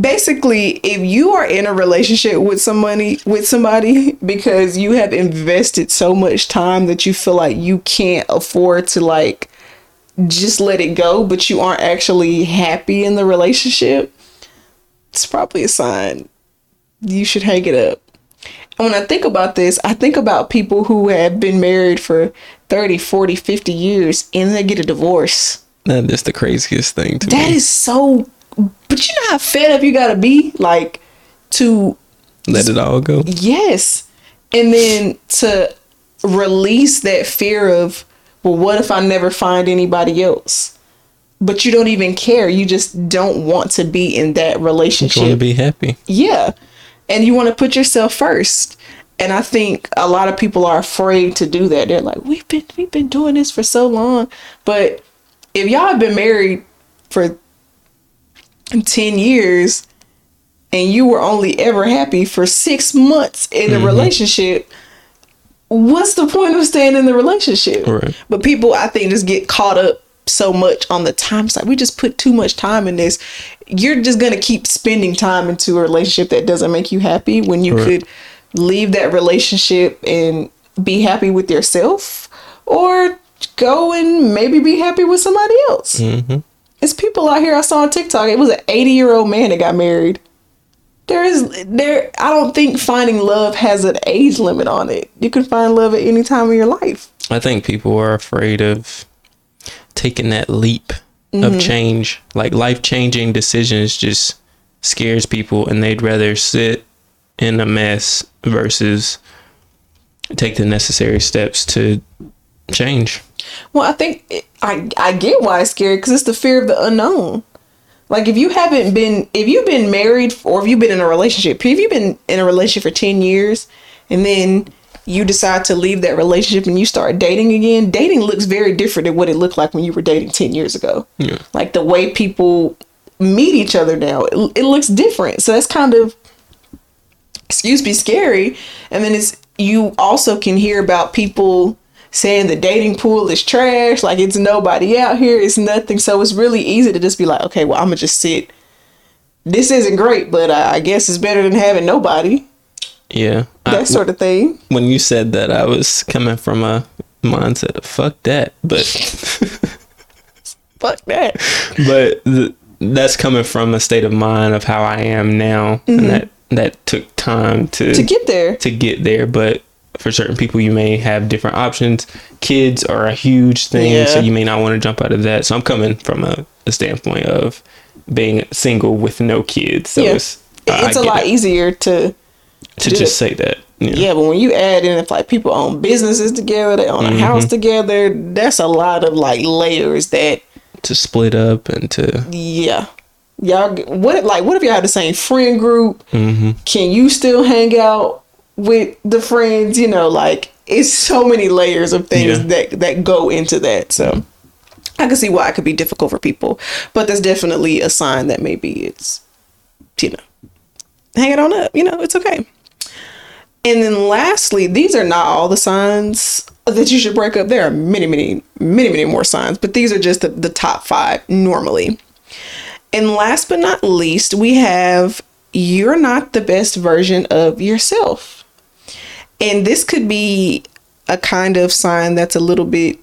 basically, if you are in a relationship with somebody with somebody because you have invested so much time that you feel like you can't afford to like just let it go, but you aren't actually happy in the relationship, it's probably a sign you should hang it up. And when I think about this, I think about people who have been married for 30, 40, 50 years and they get a divorce. That is the craziest thing to That me. is so. But you know how fed up you gotta be, like, to Let it all go. yes, and then to release that fear of, well, what if I never find anybody else? But you don't even care. You just don't want to be in that relationship. You want to be happy. yeah, and you want to put yourself first. And I think a lot of people are afraid to do that. They're like, we've been we've been doing this for so long, but if y'all have been married for 10 years and you were only ever happy for six months in a mm-hmm. relationship, what's the point of staying in the relationship? Right. But people, I think, just get caught up so much on the time. It's like we just put too much time in this. You're just gonna keep spending time into a relationship that doesn't make you happy when you could leave that relationship and be happy with yourself, or go and maybe be happy with somebody else. Mm-hmm. It's people out here I saw on TikTok. It was an 80 year old man that got married. There is there I don't think finding love has an age limit on it. You can find love at any time in your life. I think people are afraid of taking that leap of mm-hmm. change. Like life changing decisions just scares people and they'd rather sit in a mess versus take the necessary steps to change. Well, I think it, I I get why it's scary because it's the fear of the unknown. Like if you haven't been, if you've been married or if you've been in a relationship, if you've been in a relationship for ten years, and then you decide to leave that relationship and you start dating again, dating looks very different than what it looked like when you were dating ten years ago. Yeah. Like the way people meet each other now, it, it looks different. So that's kind of excuse me, scary. And then it's you also can hear about people saying the dating pool is trash, like it's nobody out here, it's nothing. So it's really easy to just be like, okay, well, I'm gonna just sit. This isn't great, but I I guess it's better than having nobody. Yeah. I- That sort of thing. when you said that, I was coming from a mindset of fuck that, but Fuck that. but the, that's coming from a state of mind of how I am now, and that that took time to Mm-hmm. To get there. to get there. But for certain people, you may have different options. Kids are a huge thing, so you may not want to jump out of that. So I'm coming from a, a standpoint of being single with no kids. So Yeah. it's I- It's I a lot it. easier to to just say that. Yeah. yeah, but when you add in if like people own businesses together, they own a Mm-hmm. house together, that's a lot of like layers that To split up and to yeah. Y'all what like what if y'all had the same friend group? hmm Can you still hang out with the friends? You know, like it's so many layers of things Yeah. that that go into that. So I can see why it could be difficult for people, but that's definitely a sign that maybe it's, you know, hang it on up. You know, it's okay. And then lastly, these are not all the signs that you should break up. There are many, many, many, many more signs, but these are just the, the top five normally. And last but not least, we have you're not the best version of yourself. And this could be a kind of sign that's a little bit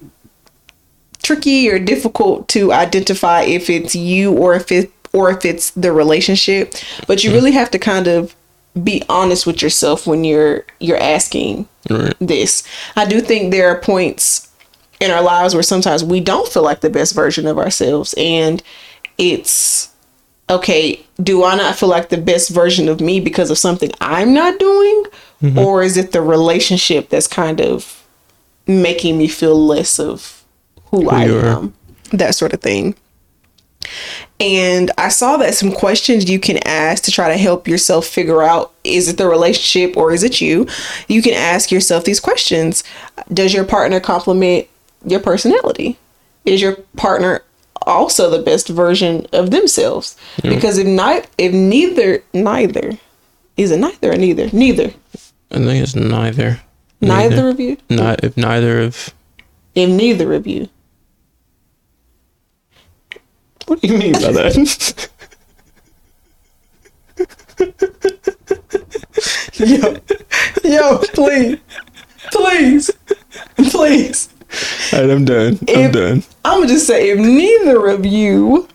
tricky or difficult to identify if it's you or if it or if it's the relationship but you mm-hmm. really have to kind of be honest with yourself when you're you're asking Right. this i do think there are points in our lives where sometimes we don't feel like the best version of ourselves and it's okay do i not feel like the best version of me because of something i'm not doing mm-hmm. or is it the relationship that's kind of making me feel less of who, I you are. am, that sort of thing. And I saw that some questions you can ask to try to help yourself figure out is it the relationship or is it you? You can ask yourself these questions Does your partner complement your personality? Is your partner also the best version of themselves? Because if not, if neither, neither, is it neither or neither? Neither. I think it's neither. Neither of you? Not if neither of. If neither of you. What do you mean by that? Yo, yo, please, please, please. All right, I'm done. I'm done. I'm gonna just say if neither of you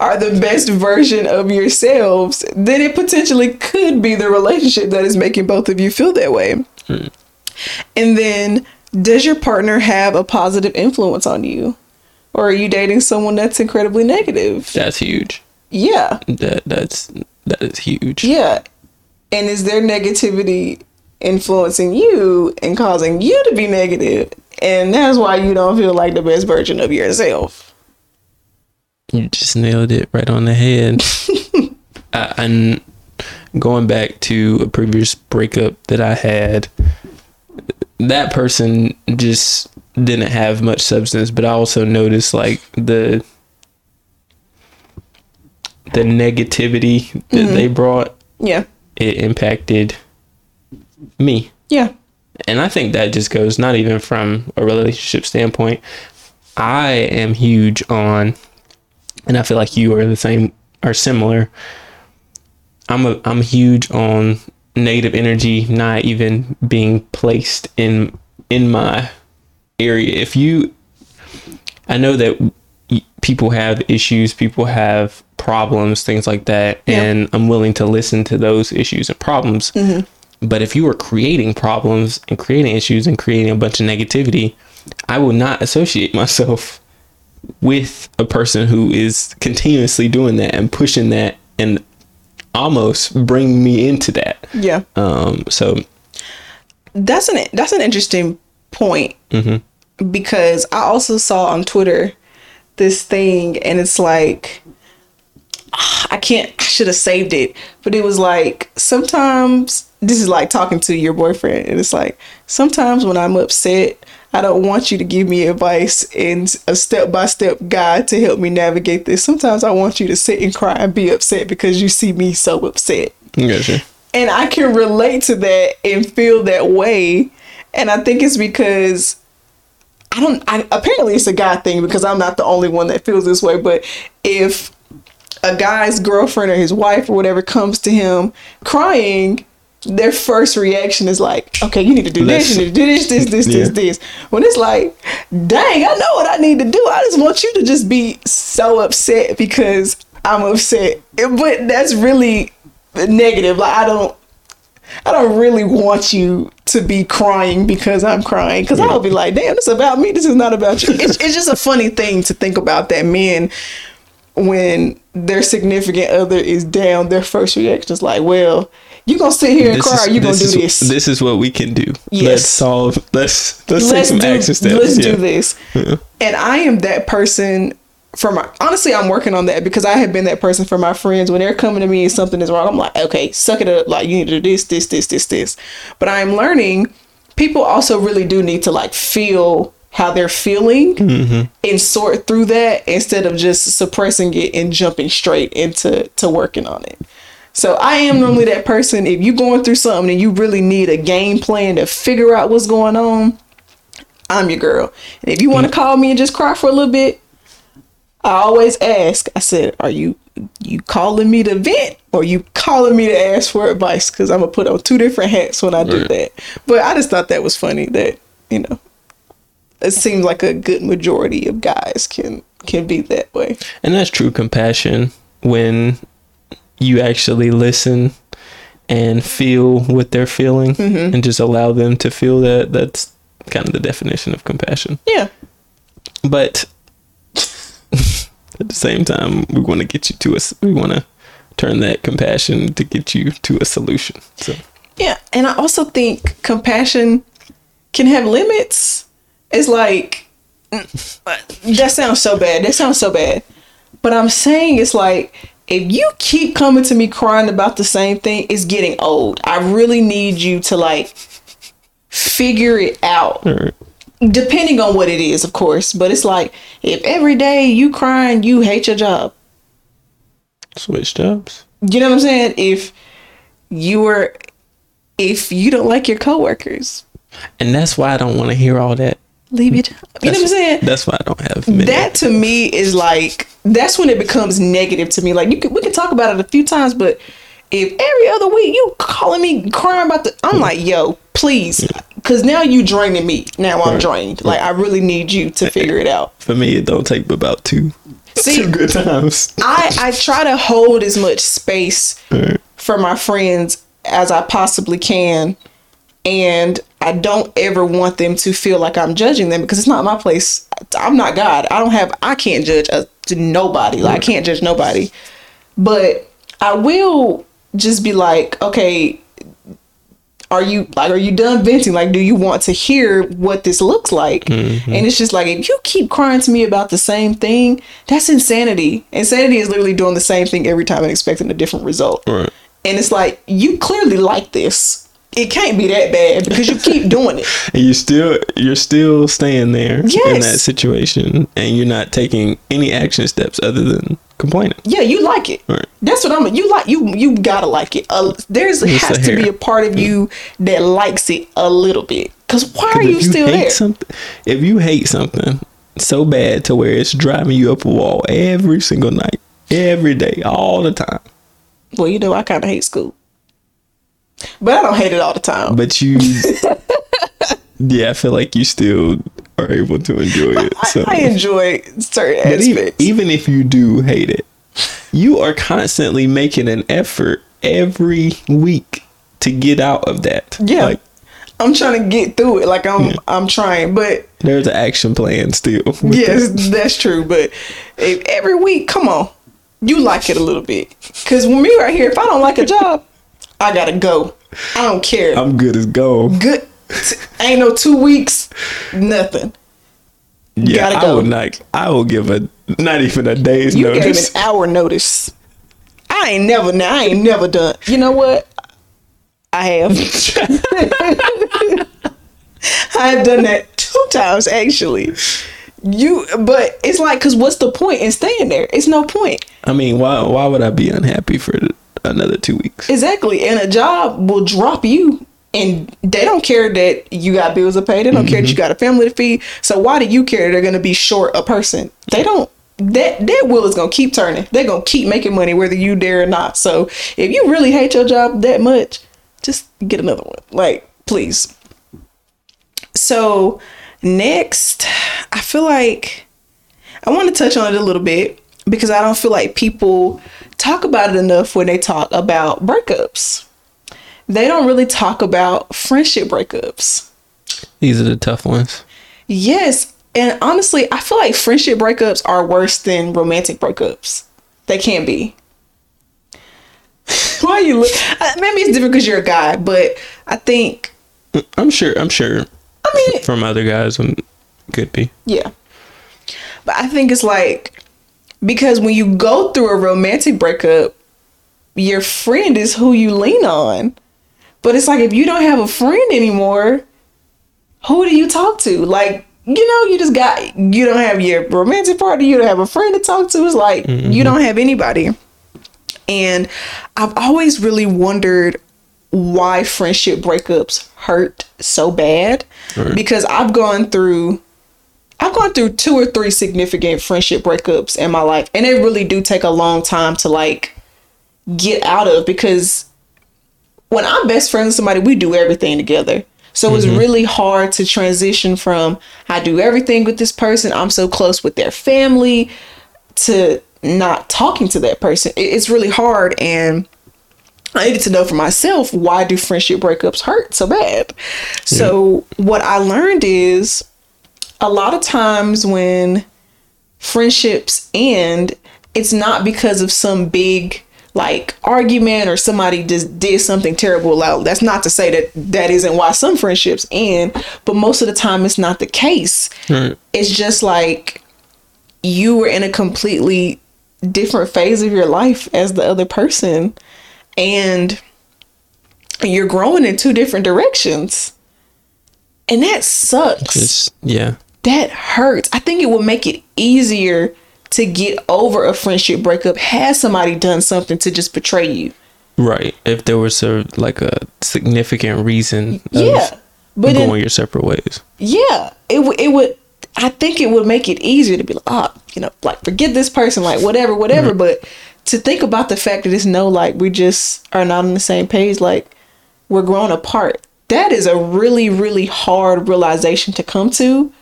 are the best version of yourselves, then it potentially could be the relationship that is making both of you feel that way. Hmm. And then, does your partner have a positive influence on you? Or are you dating someone that's incredibly negative? That's huge. Yeah. That that's that is huge. Yeah. And is their negativity influencing you and causing you to be negative? And that's why you don't feel like the best version of yourself. You just nailed it right on the head. I, and going back to a previous breakup that I had, that person just didn't have much substance, but I also noticed like the the negativity that mm-hmm. they brought Yeah. it impacted me. Yeah. And I think that just goes not even from a relationship standpoint. I am huge on and I feel like you are the same are similar. I'm a I'm huge on negative energy not even being placed in in my area. If you I know that people have issues, people have problems, things like that, Yeah. and I'm willing to listen to those issues and problems. Mm-hmm. But if you are creating problems and creating issues and creating a bunch of negativity, I will not associate myself with a person who is continuously doing that and pushing that and almost bring me into that. Yeah. Um, so That's an that's an interesting point because I also saw on Twitter this thing and it's like I can't I should have saved it but it was like sometimes this is like talking to your boyfriend and it's like sometimes when I'm upset I don't want you to give me advice and a step by step guide to help me navigate this. Sometimes I want you to sit and cry and be upset because you see me so upset gotcha. and I can relate to that and feel that way. And I think it's because I don't. I, apparently, it's a guy thing because I'm not the only one that feels this way. But if a guy's girlfriend or his wife or whatever comes to him crying, their first reaction is like, "Okay, you need to do this, you need to do this, this, this, this, Yeah. this." When it's like, "Dang, I know what I need to do. I just want you to just be so upset because I'm upset." But that's really negative. Like I don't. I don't really want you to be crying because I'm crying because I'll be like, damn, this is about me. This is not about you. It's, it's just a funny thing to think about that men, when their significant other is down, their first reaction is like, well, you gonna sit here and cry. or you gonna do is, this. This is what we can do. Yes. Let's solve. Let's let's, take some do, action steps. Let's Yeah. do this. And I am that person for my honestly, I'm working on that because I have been that person for my friends. When they're coming to me and something is wrong, I'm like, okay, suck it up. Like you need to do this, this, this, this, this. But I'm learning people also really do need to like feel how they're feeling mm-hmm. and sort through that instead of just suppressing it and jumping straight into to working on it. So I am normally that person. If you're going through something and you really need a game plan to figure out what's going on, I'm your girl. And if you want to mm. call me and just cry for a little bit, I always ask. I said, "Are you you calling me to vent or you calling me to ask for advice?" Because I'm gonna put on two different hats when I do Right. that. But I just thought that was funny that you know it seems like a good majority of guys can can be that way. And that's true compassion when you actually listen and feel what they're feeling Mm-hmm. and just allow them to feel that. That's kind of the definition of compassion. Yeah. But at the same time, we want to get you to us. We want to turn that compassion to get you to a solution. So Yeah, and I also think compassion can have limits. It's like that sounds so bad. That sounds so bad. But I'm saying it's like if you keep coming to me crying about the same thing, it's getting old. I really need you to like figure it out. right. Depending on what it is, of course. But it's like if every day you crying, you hate your job. switch jobs. You know what I'm saying? If you were if you don't like your coworkers, And that's why I don't want to hear all that. Leave your job. You know what I'm saying? That's why I don't have many. That to me is like that's when it becomes negative to me. Like you can we can talk about it a few times, but if every other week you calling me crying about the I'm like, yo, please. Cause now you draining me. Now I'm Right. drained. Like I really need you to figure it out. For me, it don't take about two, See- two good times. I I try to hold as much space Right. for my friends as I possibly can. And I don't ever want them to feel like I'm judging them because it's not my place. I'm not God. I don't have, I can't judge to nobody. Like, I can't judge nobody. But I will just be like, okay, are you like are you done venting like do you want to hear what this looks like mm-hmm. and it's just like if you keep crying to me about the same thing that's insanity insanity is literally doing the same thing every time and expecting a different result Right. and it's like you clearly like this it can't be that bad because you keep doing it. And you still you're still staying there in that situation and you're not taking any action steps other than complaining. yeah you like it. Right. that's what i'm you like you you gotta like it. Uh, there's has to be a part of you that likes it a little bit. Because why are If you still there? something if you hate something so bad to where it's driving you up a wall every single night, every day, all the time. well you know i kind of hate school but i don't hate it all the time But you Yeah, I feel like you still are able to enjoy it. So I, I enjoy certain But even, aspects. even if you do hate it, you are constantly making an effort every week to get out of that. yeah, Like I'm trying to get through it. Like I'm, I'm trying. But there's an action plan still. yes, that's true. But if every week, come on, you like it a little bit. Because when me right here, if I don't like a job, I gotta go. I don't care. I'm good as gold. Good. Ain't no two weeks. Nothing. Yeah, gotta I would not. I will give a not even a day's You gave notice. an hour notice. I ain't never. I ain't never done. You know what? I have. I have done that two times actually. You, but it's like, cause what's the point in staying there? It's no point. I mean, why? Why would I be unhappy for another two weeks? Exactly, and a job will drop you, and they don't care that you got bills to pay. They don't care that mm-hmm. you got a family to feed. So why do you care they're gonna be short a person? They don't. That that wheel is gonna keep turning. They're gonna keep making money whether you dare or not. So if you really hate your job that much, just get another one. Like please. So next, I feel like I want to touch on it a little bit because I don't feel like people talk about it enough when they talk about breakups. They don't really talk about friendship breakups. These are the tough ones. Yes, and honestly, I feel like friendship breakups are worse than romantic breakups. They can be. Why you look? uh, Maybe it's different because you're a guy, but I think I'm sure. I'm sure. I mean From other guys, um, could be. Yeah. But I think it's like because when you go through a romantic breakup, your friend is who you lean on. But it's like if you don't have a friend anymore, who do you talk to? Like you know, you just got you don't have your romantic partner, you don't have a friend to talk to. It's like mm-hmm. you don't have anybody. And I've always really wondered why friendship breakups hurt so bad right. because I've gone through I've gone through two or three significant friendship breakups in my life and they really do take a long time to like get out of because when I'm best friends with somebody we do everything together. So mm-hmm. it's really hard to transition from I do everything with this person, I'm so close with their family to not talking to that person. It's really hard and I needed to know for myself why do friendship breakups hurt so bad. So what I learned is a lot of times when friendships end, it's not because of some big like argument or somebody just did something terrible. That's not to say that that isn't why some friendships end, but most of the time it's not the case. Right. It's just like you were in a completely different phase of your life as the other person and you're growing in two different directions. And that sucks. Just, yeah. That hurts. I think it would make it easier to get over a friendship breakup has somebody done something to just betray you. Right. If there was a like a significant reason. Yeah. But going in, your separate ways. Yeah. It would it would I think it would make it easier to be like, ah, oh, you know, like forget this person, like whatever, whatever. Mm-hmm. But to think about the fact that it's no like we just are not on the same page, like we're growing apart. That is a really, really hard realization to come to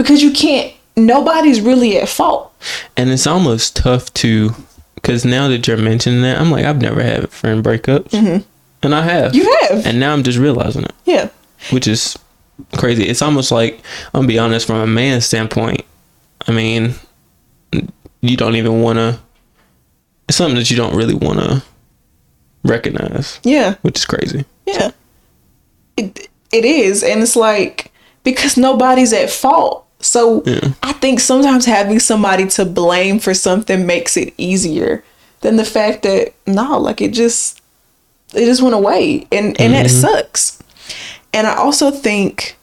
because you can't nobody's really at fault. And it's almost tough to because now that you're mentioning that, I'm like, I've never had friend breakups. Mm-hmm. And I have. You have. And now I'm just realizing it. Yeah. Which is crazy. It's almost like, I'm going to be honest, from a man's standpoint, I mean, you don't even want to it's something that you don't really want to recognize. Yeah. Which is crazy. Yeah. It it is and it's like because nobody's at fault. So yeah. I think sometimes having somebody to blame for something makes it easier than the fact that no, like it just it just went away and and mm-hmm. that sucks. And I also think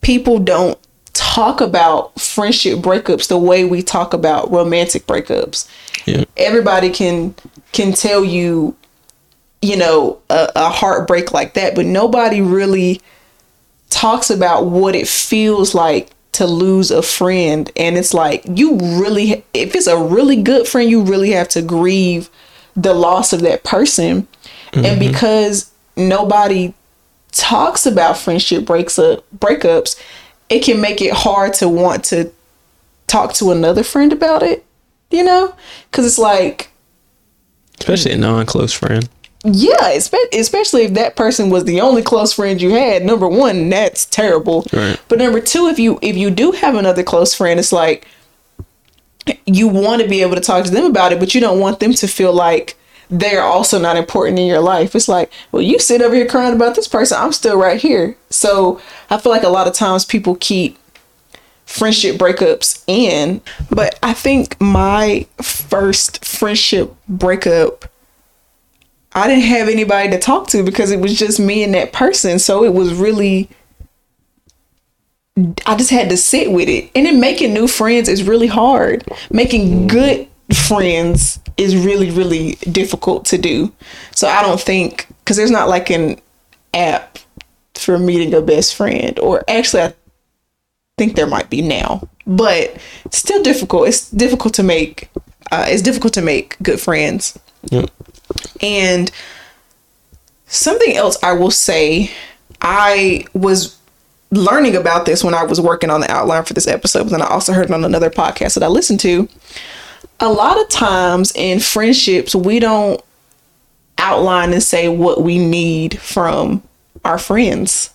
people don't talk about friendship breakups the way we talk about romantic breakups. Yeah. Everybody can can tell you, you know, a, a heartbreak like that, but nobody really talks about what it feels like to lose a friend and it's like you really if it's a really good friend you really have to grieve the loss of that person mm-hmm. and because nobody talks about friendship breaks up breakups it can make it hard to want to talk to another friend about it, you know? Because it's like. Especially a non close friend. Yeah, especially if that person was the only close friend you had. Number one, that's terrible. Right. But number two, if you if you do have another close friend, it's like you want to be able to talk to them about it, but you don't want them to feel like they're also not important in your life. It's like, well, you sit over here crying about this person. I'm still right here. So I feel like a lot of times people keep friendship breakups in. But I think my first friendship breakup, I didn't have anybody to talk to because it was just me and that person. So it was really. I just had to sit with it. And then making new friends is really hard. Making good friends is really really difficult to do so i don't think because there's not like an app for meeting a best friend or actually i think there might be now but still difficult it's difficult to make uh, it's difficult to make good friends yep. And something else i will say i was learning about this when i was working on the outline for this episode and i also heard it on another podcast that i listened to a lot of times in friendships, we don't outline and say what we need from our friends.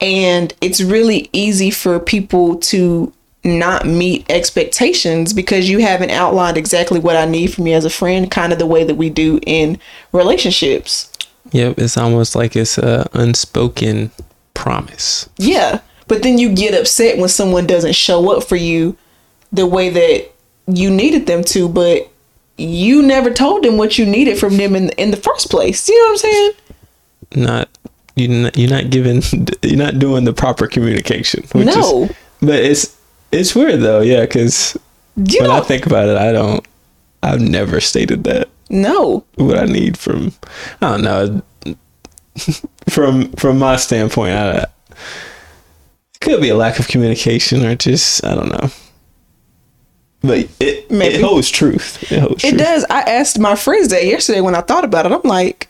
And it's really easy for people to not meet expectations because you haven't outlined exactly what I need from you as a friend, kind of the way that we do in relationships. Yep, it's almost like it's a unspoken promise. Yeah, but then you get upset when someone doesn't show up for you the way that you needed them to, but you never told them what you needed from them in in the first place. You know what I'm saying? Not you. You're not giving. You're not doing the proper communication. No. Is, But it's it's weird though, yeah, because when I think about it, I don't. I've never stated that No. what I need from. I don't know. from from my standpoint, I, it could be a lack of communication or just I don't know. But it Maybe. it holds truth. It holds It truth. does. I asked my friends that yesterday when I thought about it. I'm like,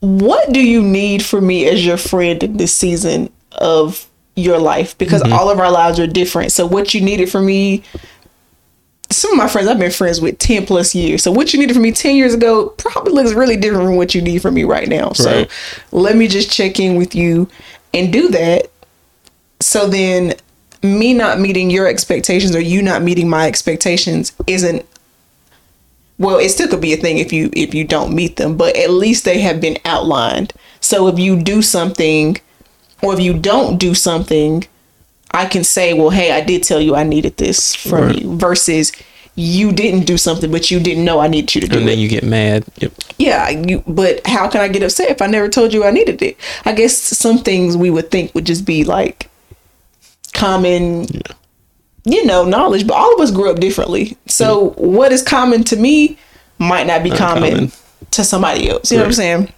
what do you need from me as your friend in this season of your life? Because mm-hmm. all of our lives are different. So what you needed from me, some of my friends I've been friends with 10 plus years. So what you needed from me 10 years ago probably looks really different from what you need from me right now. So let me just check in with you and do that. So then me not meeting your expectations or you not meeting my expectations isn't well it still could be a thing if you if you don't meet them but at least they have been outlined so if you do something or if you don't do something i can say well hey i did tell you i needed this from Right. you versus you didn't do something but you didn't know i needed you to do and it. then you get mad. Yep. yeah you but how can i get upset if i never told you i needed it? I guess some things we would think would just be like common you know knowledge but all of us grew up differently. So what is common to me might not be common, to somebody else. You know what i'm saying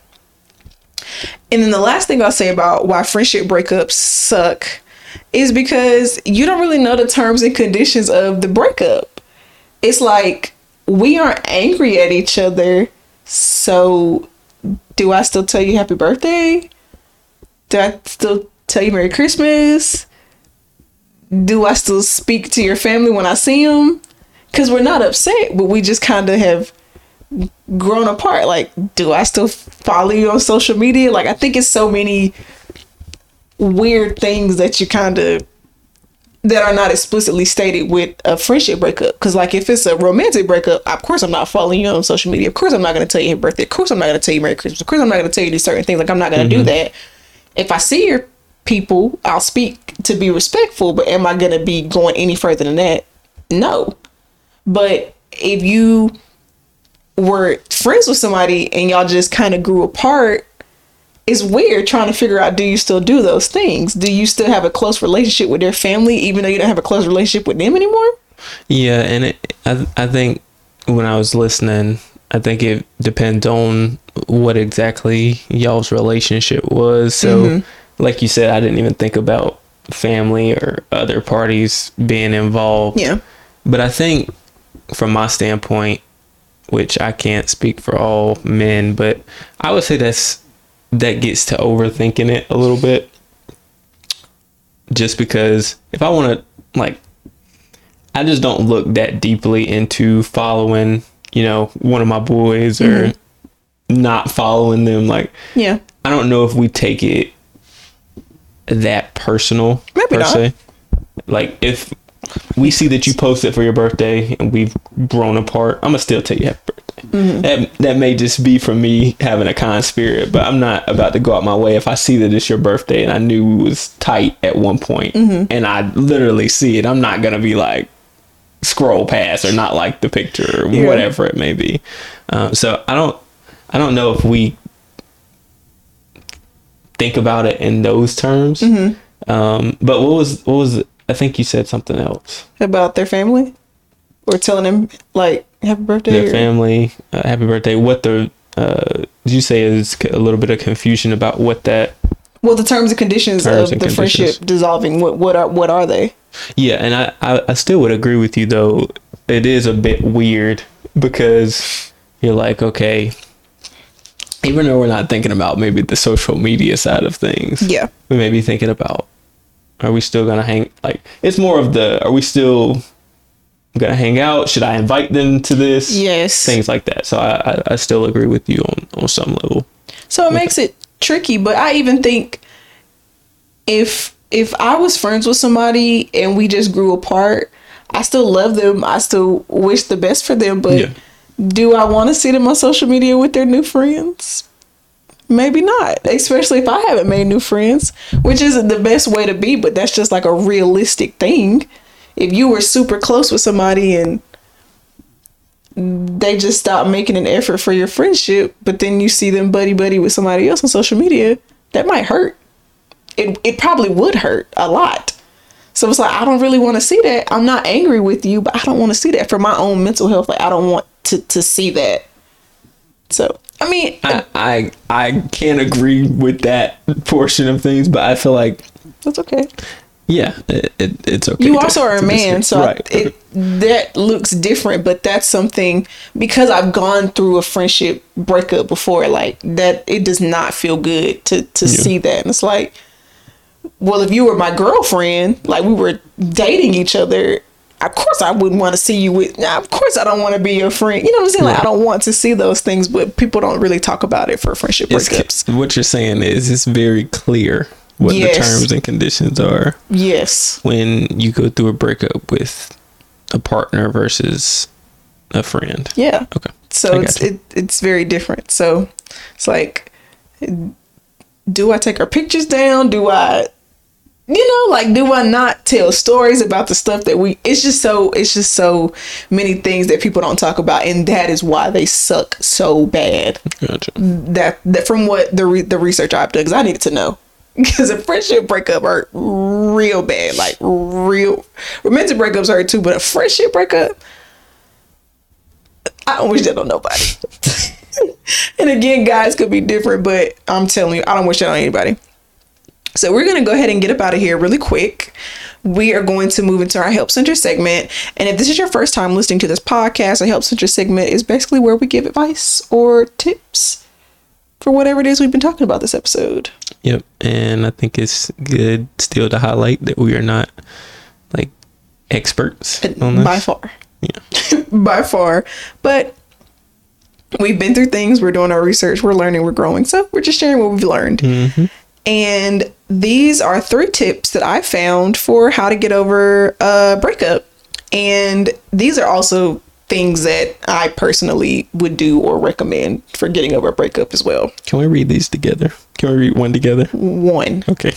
and then the last thing i'll say about why friendship breakups suck is because you don't really know the terms and conditions of the breakup. It's like we aren't angry at each other so do i still tell you happy birthday? Do i still tell you merry christmas? Do i still speak to your family when i see them because we're not upset but we just kind of have grown apart like do i still follow you on social media like i think it's so many weird things that you kind of that are not explicitly stated with a friendship breakup. Because, like, if it's a romantic breakup, of course I'm not following you on social media. Of course I'm not going to tell you your birthday. Of course I'm not going to tell you Merry Christmas. Of course I'm not going to tell you these certain things. Like, I'm not going to do mm-hmm. that. If I see your people, I'll speak to be respectful. But am I going to be going any further than that? No. But if you were friends with somebody and y'all just kind of grew apart, it's weird trying to figure out do you still do those things? Do you still have a close relationship with their family even though you don't have a close relationship with them anymore? Yeah, and it, I I think when I was listening, I think it depends on what exactly y'all's relationship was. So, mm-hmm. like you said, I didn't even think about family or other parties being involved. Yeah. But I think from my standpoint, which I can't speak for all men, but I would say that's that gets to overthinking it a little bit. Just because if I want to like I just don't look that deeply into following, you know, one of my boys or mm-hmm. not following them like Yeah. I don't know if we take it that personal Maybe per not. se. Like if we see that you posted for your birthday and we've grown apart, I'm gonna still tell you happy birthday. Mm-hmm. That that may just be from me having a kind spirit, but I'm not about to go out my way if I see that it's your birthday and I knew we was tight at one point Mm-hmm. and I literally see it. I'm not gonna be like scroll past or not like the picture or Yeah. whatever it may be. Um, so I don't I don't know if we think about it in those terms. Mm-hmm. Um, but what was what was I think you said something else. About their family? Or telling them like happy birthday? Their or- family, uh, happy birthday. What the uh, you say is a little bit of confusion about what that? Well, the terms and conditions Terms of and the conditions. friendship dissolving. What what are what are they? Yeah, and I, I I still would agree with you though. It is a bit weird because you're like, okay, even though we're not thinking about maybe the social media side of things, Yeah. we may be thinking about are we still gonna hang like it's more of the are we still gonna hang out should i invite them to this Yes. things like that so i i, I still agree with you on on some level So it makes it tricky, but I even think if if I was friends with somebody and we just grew apart, I still love them. I still wish the best for them, but Yeah. do I want to see them on social media with their new friends? Maybe not, especially if I haven't made new friends, which isn't the best way to be, but that's just like a realistic thing. If you were super close with somebody and they just stop making an effort for your friendship, but then you see them buddy buddy with somebody else on social media, that might hurt. It it probably would hurt a lot. So it's like I don't really want to see that. I'm not angry with you, but I don't want to see that for my own mental health. Like I don't want to to see that. So I mean, I, I I can't agree with that portion of things, but I feel like that's okay. yeah, it, it, it's okay. You to- also are a man, so right. it that looks different. But that's something because I've gone through a friendship breakup before. Like that, it does not feel good to to see that. And it's like, well, if you were my girlfriend, like we were dating each other. Of course, I wouldn't want to see you with. Now, of course, I don't want to be your friend. You know what I'm saying? Like, I don't want to see those things, but people don't really talk about it for friendship It's- breakups. what you're saying is it's very clear what Yes. the terms and conditions are Yes. when you go through a breakup with a partner versus a friend. Yeah. Okay. So it's you. it, it's very different. So it's like, do I take our pictures down? Do I, you know, like do I not tell stories about the stuff that we? It's just so it's just so many things that people don't talk about, and that is why they suck so bad. Gotcha. That that from what the re, the research I've done, because I needed to know. Because a friendship breakup hurt real bad, like real. Romantic breakups hurt too, but a friendship breakup, I don't wish that on nobody. and again, guys could be different, but I'm telling you, I don't wish that on anybody. So we're gonna go ahead and get up out of here really quick. We are going to move into our Help Center segment. And if this is your first time listening to this podcast, a Help Center segment is basically where we give advice or tips for whatever it is we've been talking about this episode. Yep. And I think it's good still to highlight that we are not like experts uh, on this. By far. Yeah. by far. But we've been through things. We're doing our research. We're learning. We're growing. So we're just sharing what we've learned. Mm-hmm. And these are three tips that I found for how to get over a breakup. And these are also things that I personally would do or recommend for getting over a breakup as well. Can we read these together? Can we read one together? One, Okay.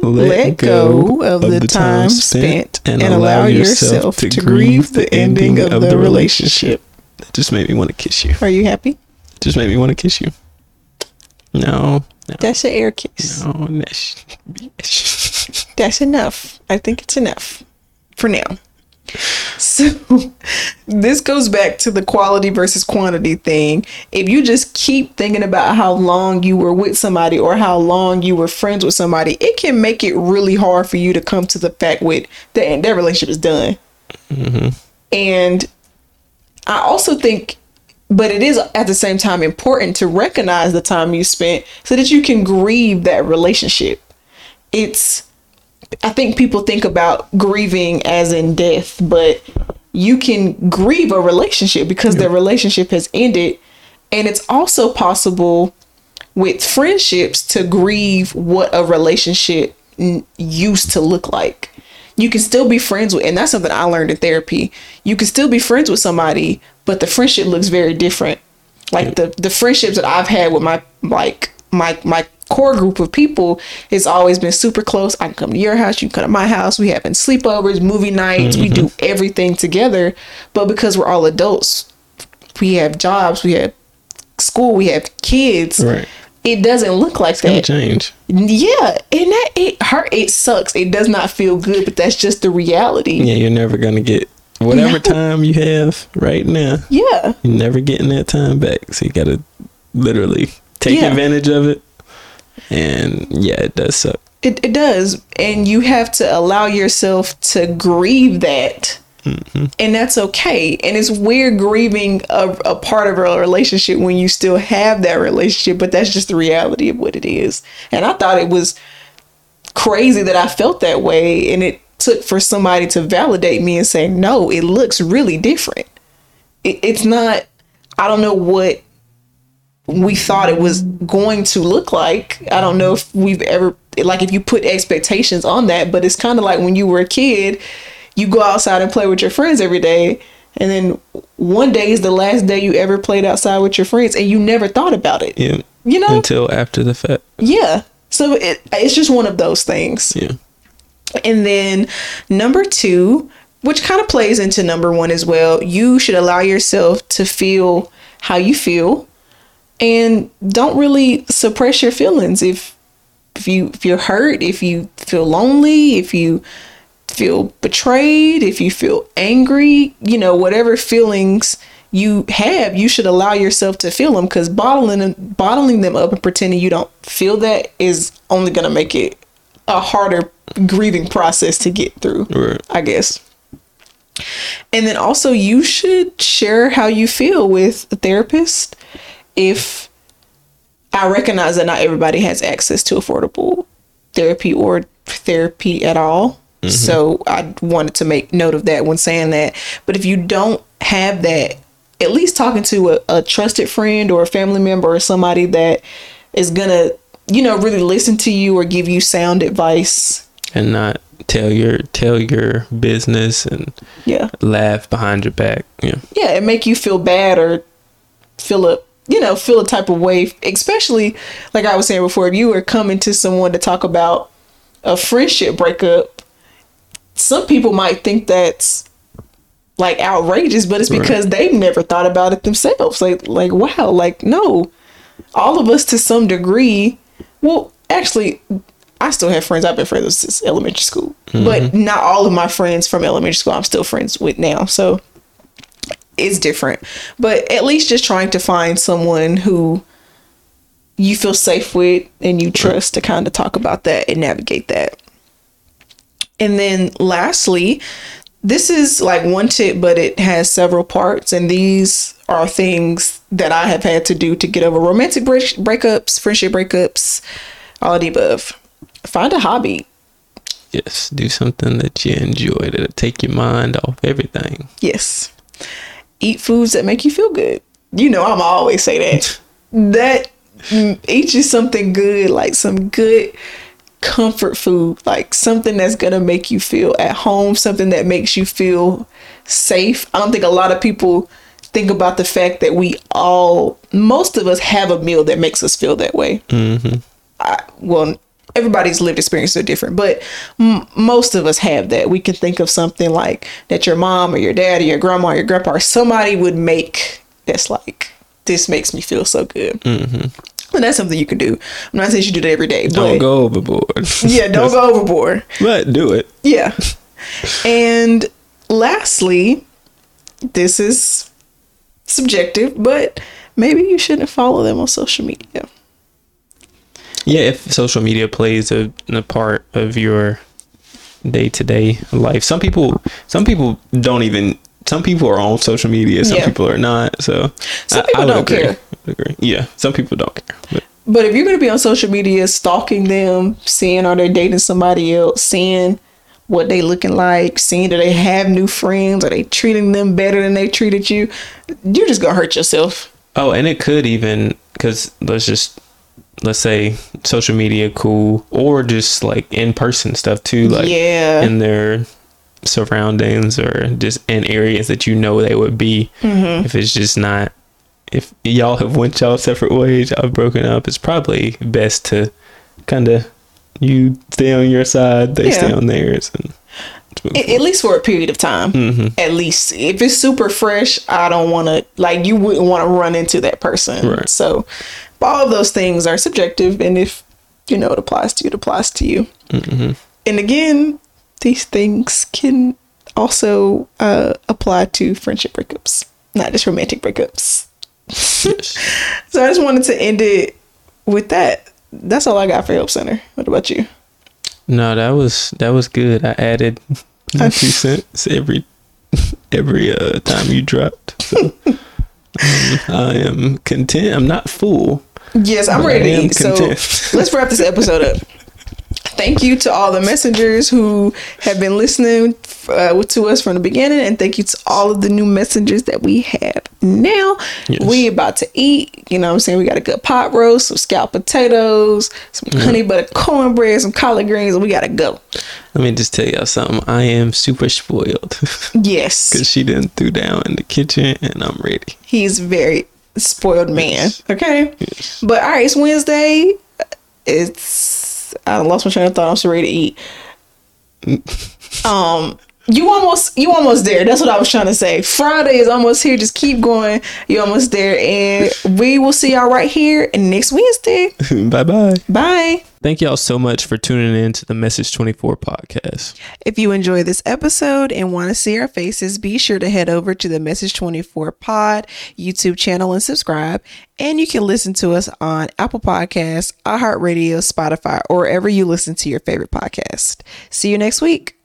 let go of the time spent and allow yourself to grieve the ending of the relationship. That just made me want to kiss you. Are you happy? It Just made me want to kiss you. No. No. That's an air kiss. No. Yes. That's enough. I think it's enough for now. So this goes back to the quality versus quantity thing. If you just keep thinking about how long you were with somebody or how long you were friends with somebody, it can make it really hard for you to come to the fact with that their relationship is done. Mm-hmm. And I also think but it is at the same time important to recognize the time you spent so that you can grieve that relationship. It's I think people think about grieving as in death, but you can grieve a relationship because the relationship has ended. And it's also possible with friendships to grieve what a relationship n- used to look like. You can still be friends with, and that's something I learned in therapy. You can still be friends with somebody, but the friendship looks very different. Like the the friendships that I've had with my like my my core group of people has always been super close. I can come to your house, you can come to my house. We having sleepovers, movie nights, we do mm-hmm. everything together. But because we're all adults, we have jobs, we have school, we have kids. Right. It doesn't look like Gotta that. change. Yeah, and that it hurt. It sucks. It does not feel good, but that's just the reality. Yeah, you're never gonna get whatever No. time you have right now. Yeah, You're never getting that time back. So you gotta literally take Yeah. advantage of it. And yeah, it does suck. it, it does, and you have to allow yourself to grieve that, Mm-hmm. and that's okay. And it's weird grieving a, a part of a relationship when you still have that relationship, but that's just the reality of what it is. And I thought it was crazy that I felt that way, and it took for somebody to validate me and say, no, it looks really different. It, it's not. I don't know what we thought it was going to look like. I don't know if we've ever like if you put expectations on that, but it's kind of like when you were a kid, you go outside and play with your friends every day, and then one day is the last day you ever played outside with your friends, and you never thought about it. Yeah. You know? Until after the fact. Yeah. So it, it's just one of those things. Yeah. And then number two, which kind of plays into number one as well, you should allow yourself to feel how you feel and don't really suppress your feelings if if you if you're hurt, if you feel lonely, if you feel betrayed, if you feel angry, you know, whatever feelings you have, you should allow yourself to feel them because bottling them, bottling them up and pretending you don't feel that is only going to make it a harder grieving process to get through. Right. I guess. And then also, you should share how you feel with a therapist. If I recognize that not everybody has access to affordable therapy or therapy at all. Mm-hmm. So I wanted to make note of that when saying that. But if you don't have that, at least talking to a, a trusted friend or a family member or somebody that is gonna, you know, really listen to you or give you sound advice. And not tell your tell your business and Yeah. laugh behind your back. Yeah. yeah, it make you feel bad or feel a you know feel a type of way. Especially like I was saying before, if you were coming to someone to talk about a friendship breakup, some people might think that's like outrageous, but it's because they've never thought about it themselves. Like like wow, like no, all of us to some degree. Well, actually. I still have friends I've been friends since elementary school, but mm-hmm. not all of my friends from elementary school I'm still friends with now. So it's different. But at least just trying to find someone who you feel safe with and you trust to kind of talk about that and navigate that. And then lastly, this is like one tip, but it has several parts. And these are things that I have had to do to get over romantic break- breakups, friendship breakups, all of the above. Find a hobby. Yes. Do something that you enjoy that'll take your mind off everything. Yes. Eat foods that make you feel good. You know, I'm always say that. that mm, eat you something good, like some good comfort food, like something that's gonna make you feel at home, something that makes you feel safe. I don't think a lot of people think about the fact that we all, most of us, have a meal that makes us feel that way. I, well, everybody's lived experiences are different, but m- most of us have that. We can think of something like that your mom or your dad or your grandma or your grandpa or somebody would make that's like, this makes me feel so good. Mm-hmm. And that's something you can do. I'm not saying you should do that every day, Don't go overboard. yeah, don't go overboard. But do it. Yeah. And lastly, this is subjective, but maybe you shouldn't follow them on social media. Yeah, if social media plays a, a part of your day to day life, some people some people don't even. Some people are on social media. Some Yeah. people are not. So Some people would don't agree. care. Yeah, some people don't care. But But if you're going to be on social media stalking them, seeing are they dating somebody else, seeing what they looking like, seeing do they have new friends, are they treating them better than they treated you, you're just going to hurt yourself. oh, and it could even because let's just let's say social media cool or just like in person stuff too. Like Yeah. in their surroundings or just in areas that you know they would be Mm-hmm. if it's just not if y'all have went y'all separate ways y'all broken up it's probably best to kind of you stay on your side they stay on theirs and At least for a period of time. At least if it's super fresh, I don't want to like you wouldn't want to run into that person. Right. So, all of those things are subjective, and if you know it applies to you, it applies to you. And again, these things can also uh, apply to friendship breakups, not just romantic breakups. So I just wanted to end it with that. That's all I got for Help Center. What about you? no that was that was good i added my two cents every every uh time you dropped so, um, i am content i'm not full Yes, I'm ready to eat. So let's wrap this episode up. Thank you to all the messengers who have been listening uh, to us from the beginning, and thank you to all of the new messengers that we have now. Yes. We about to eat. You know what I'm saying? We got a good pot roast, some scalloped potatoes, some honey butter cornbread, some collard greens, and we gotta go. let me just tell y'all something i am super spoiled Yes, because she done threw down in the kitchen and i'm ready he's very spoiled man. Yes. Okay, Yes. but all right, it's Wednesday. It's I lost my train of thought. I'm so ready to eat. um, You almost you almost there. That's what I was trying to say. Friday is almost here. Just keep going. You're almost there. And we will see y'all right here next Wednesday. bye bye. Bye. Thank y'all so much for tuning in to the Message 24 podcast. If you enjoy this episode and want to see our faces, be sure to head over to the Message 24 Pod YouTube channel and subscribe. And you can listen to us on Apple Podcasts, iHeartRadio, Spotify, or wherever you listen to your favorite podcast. See you next week.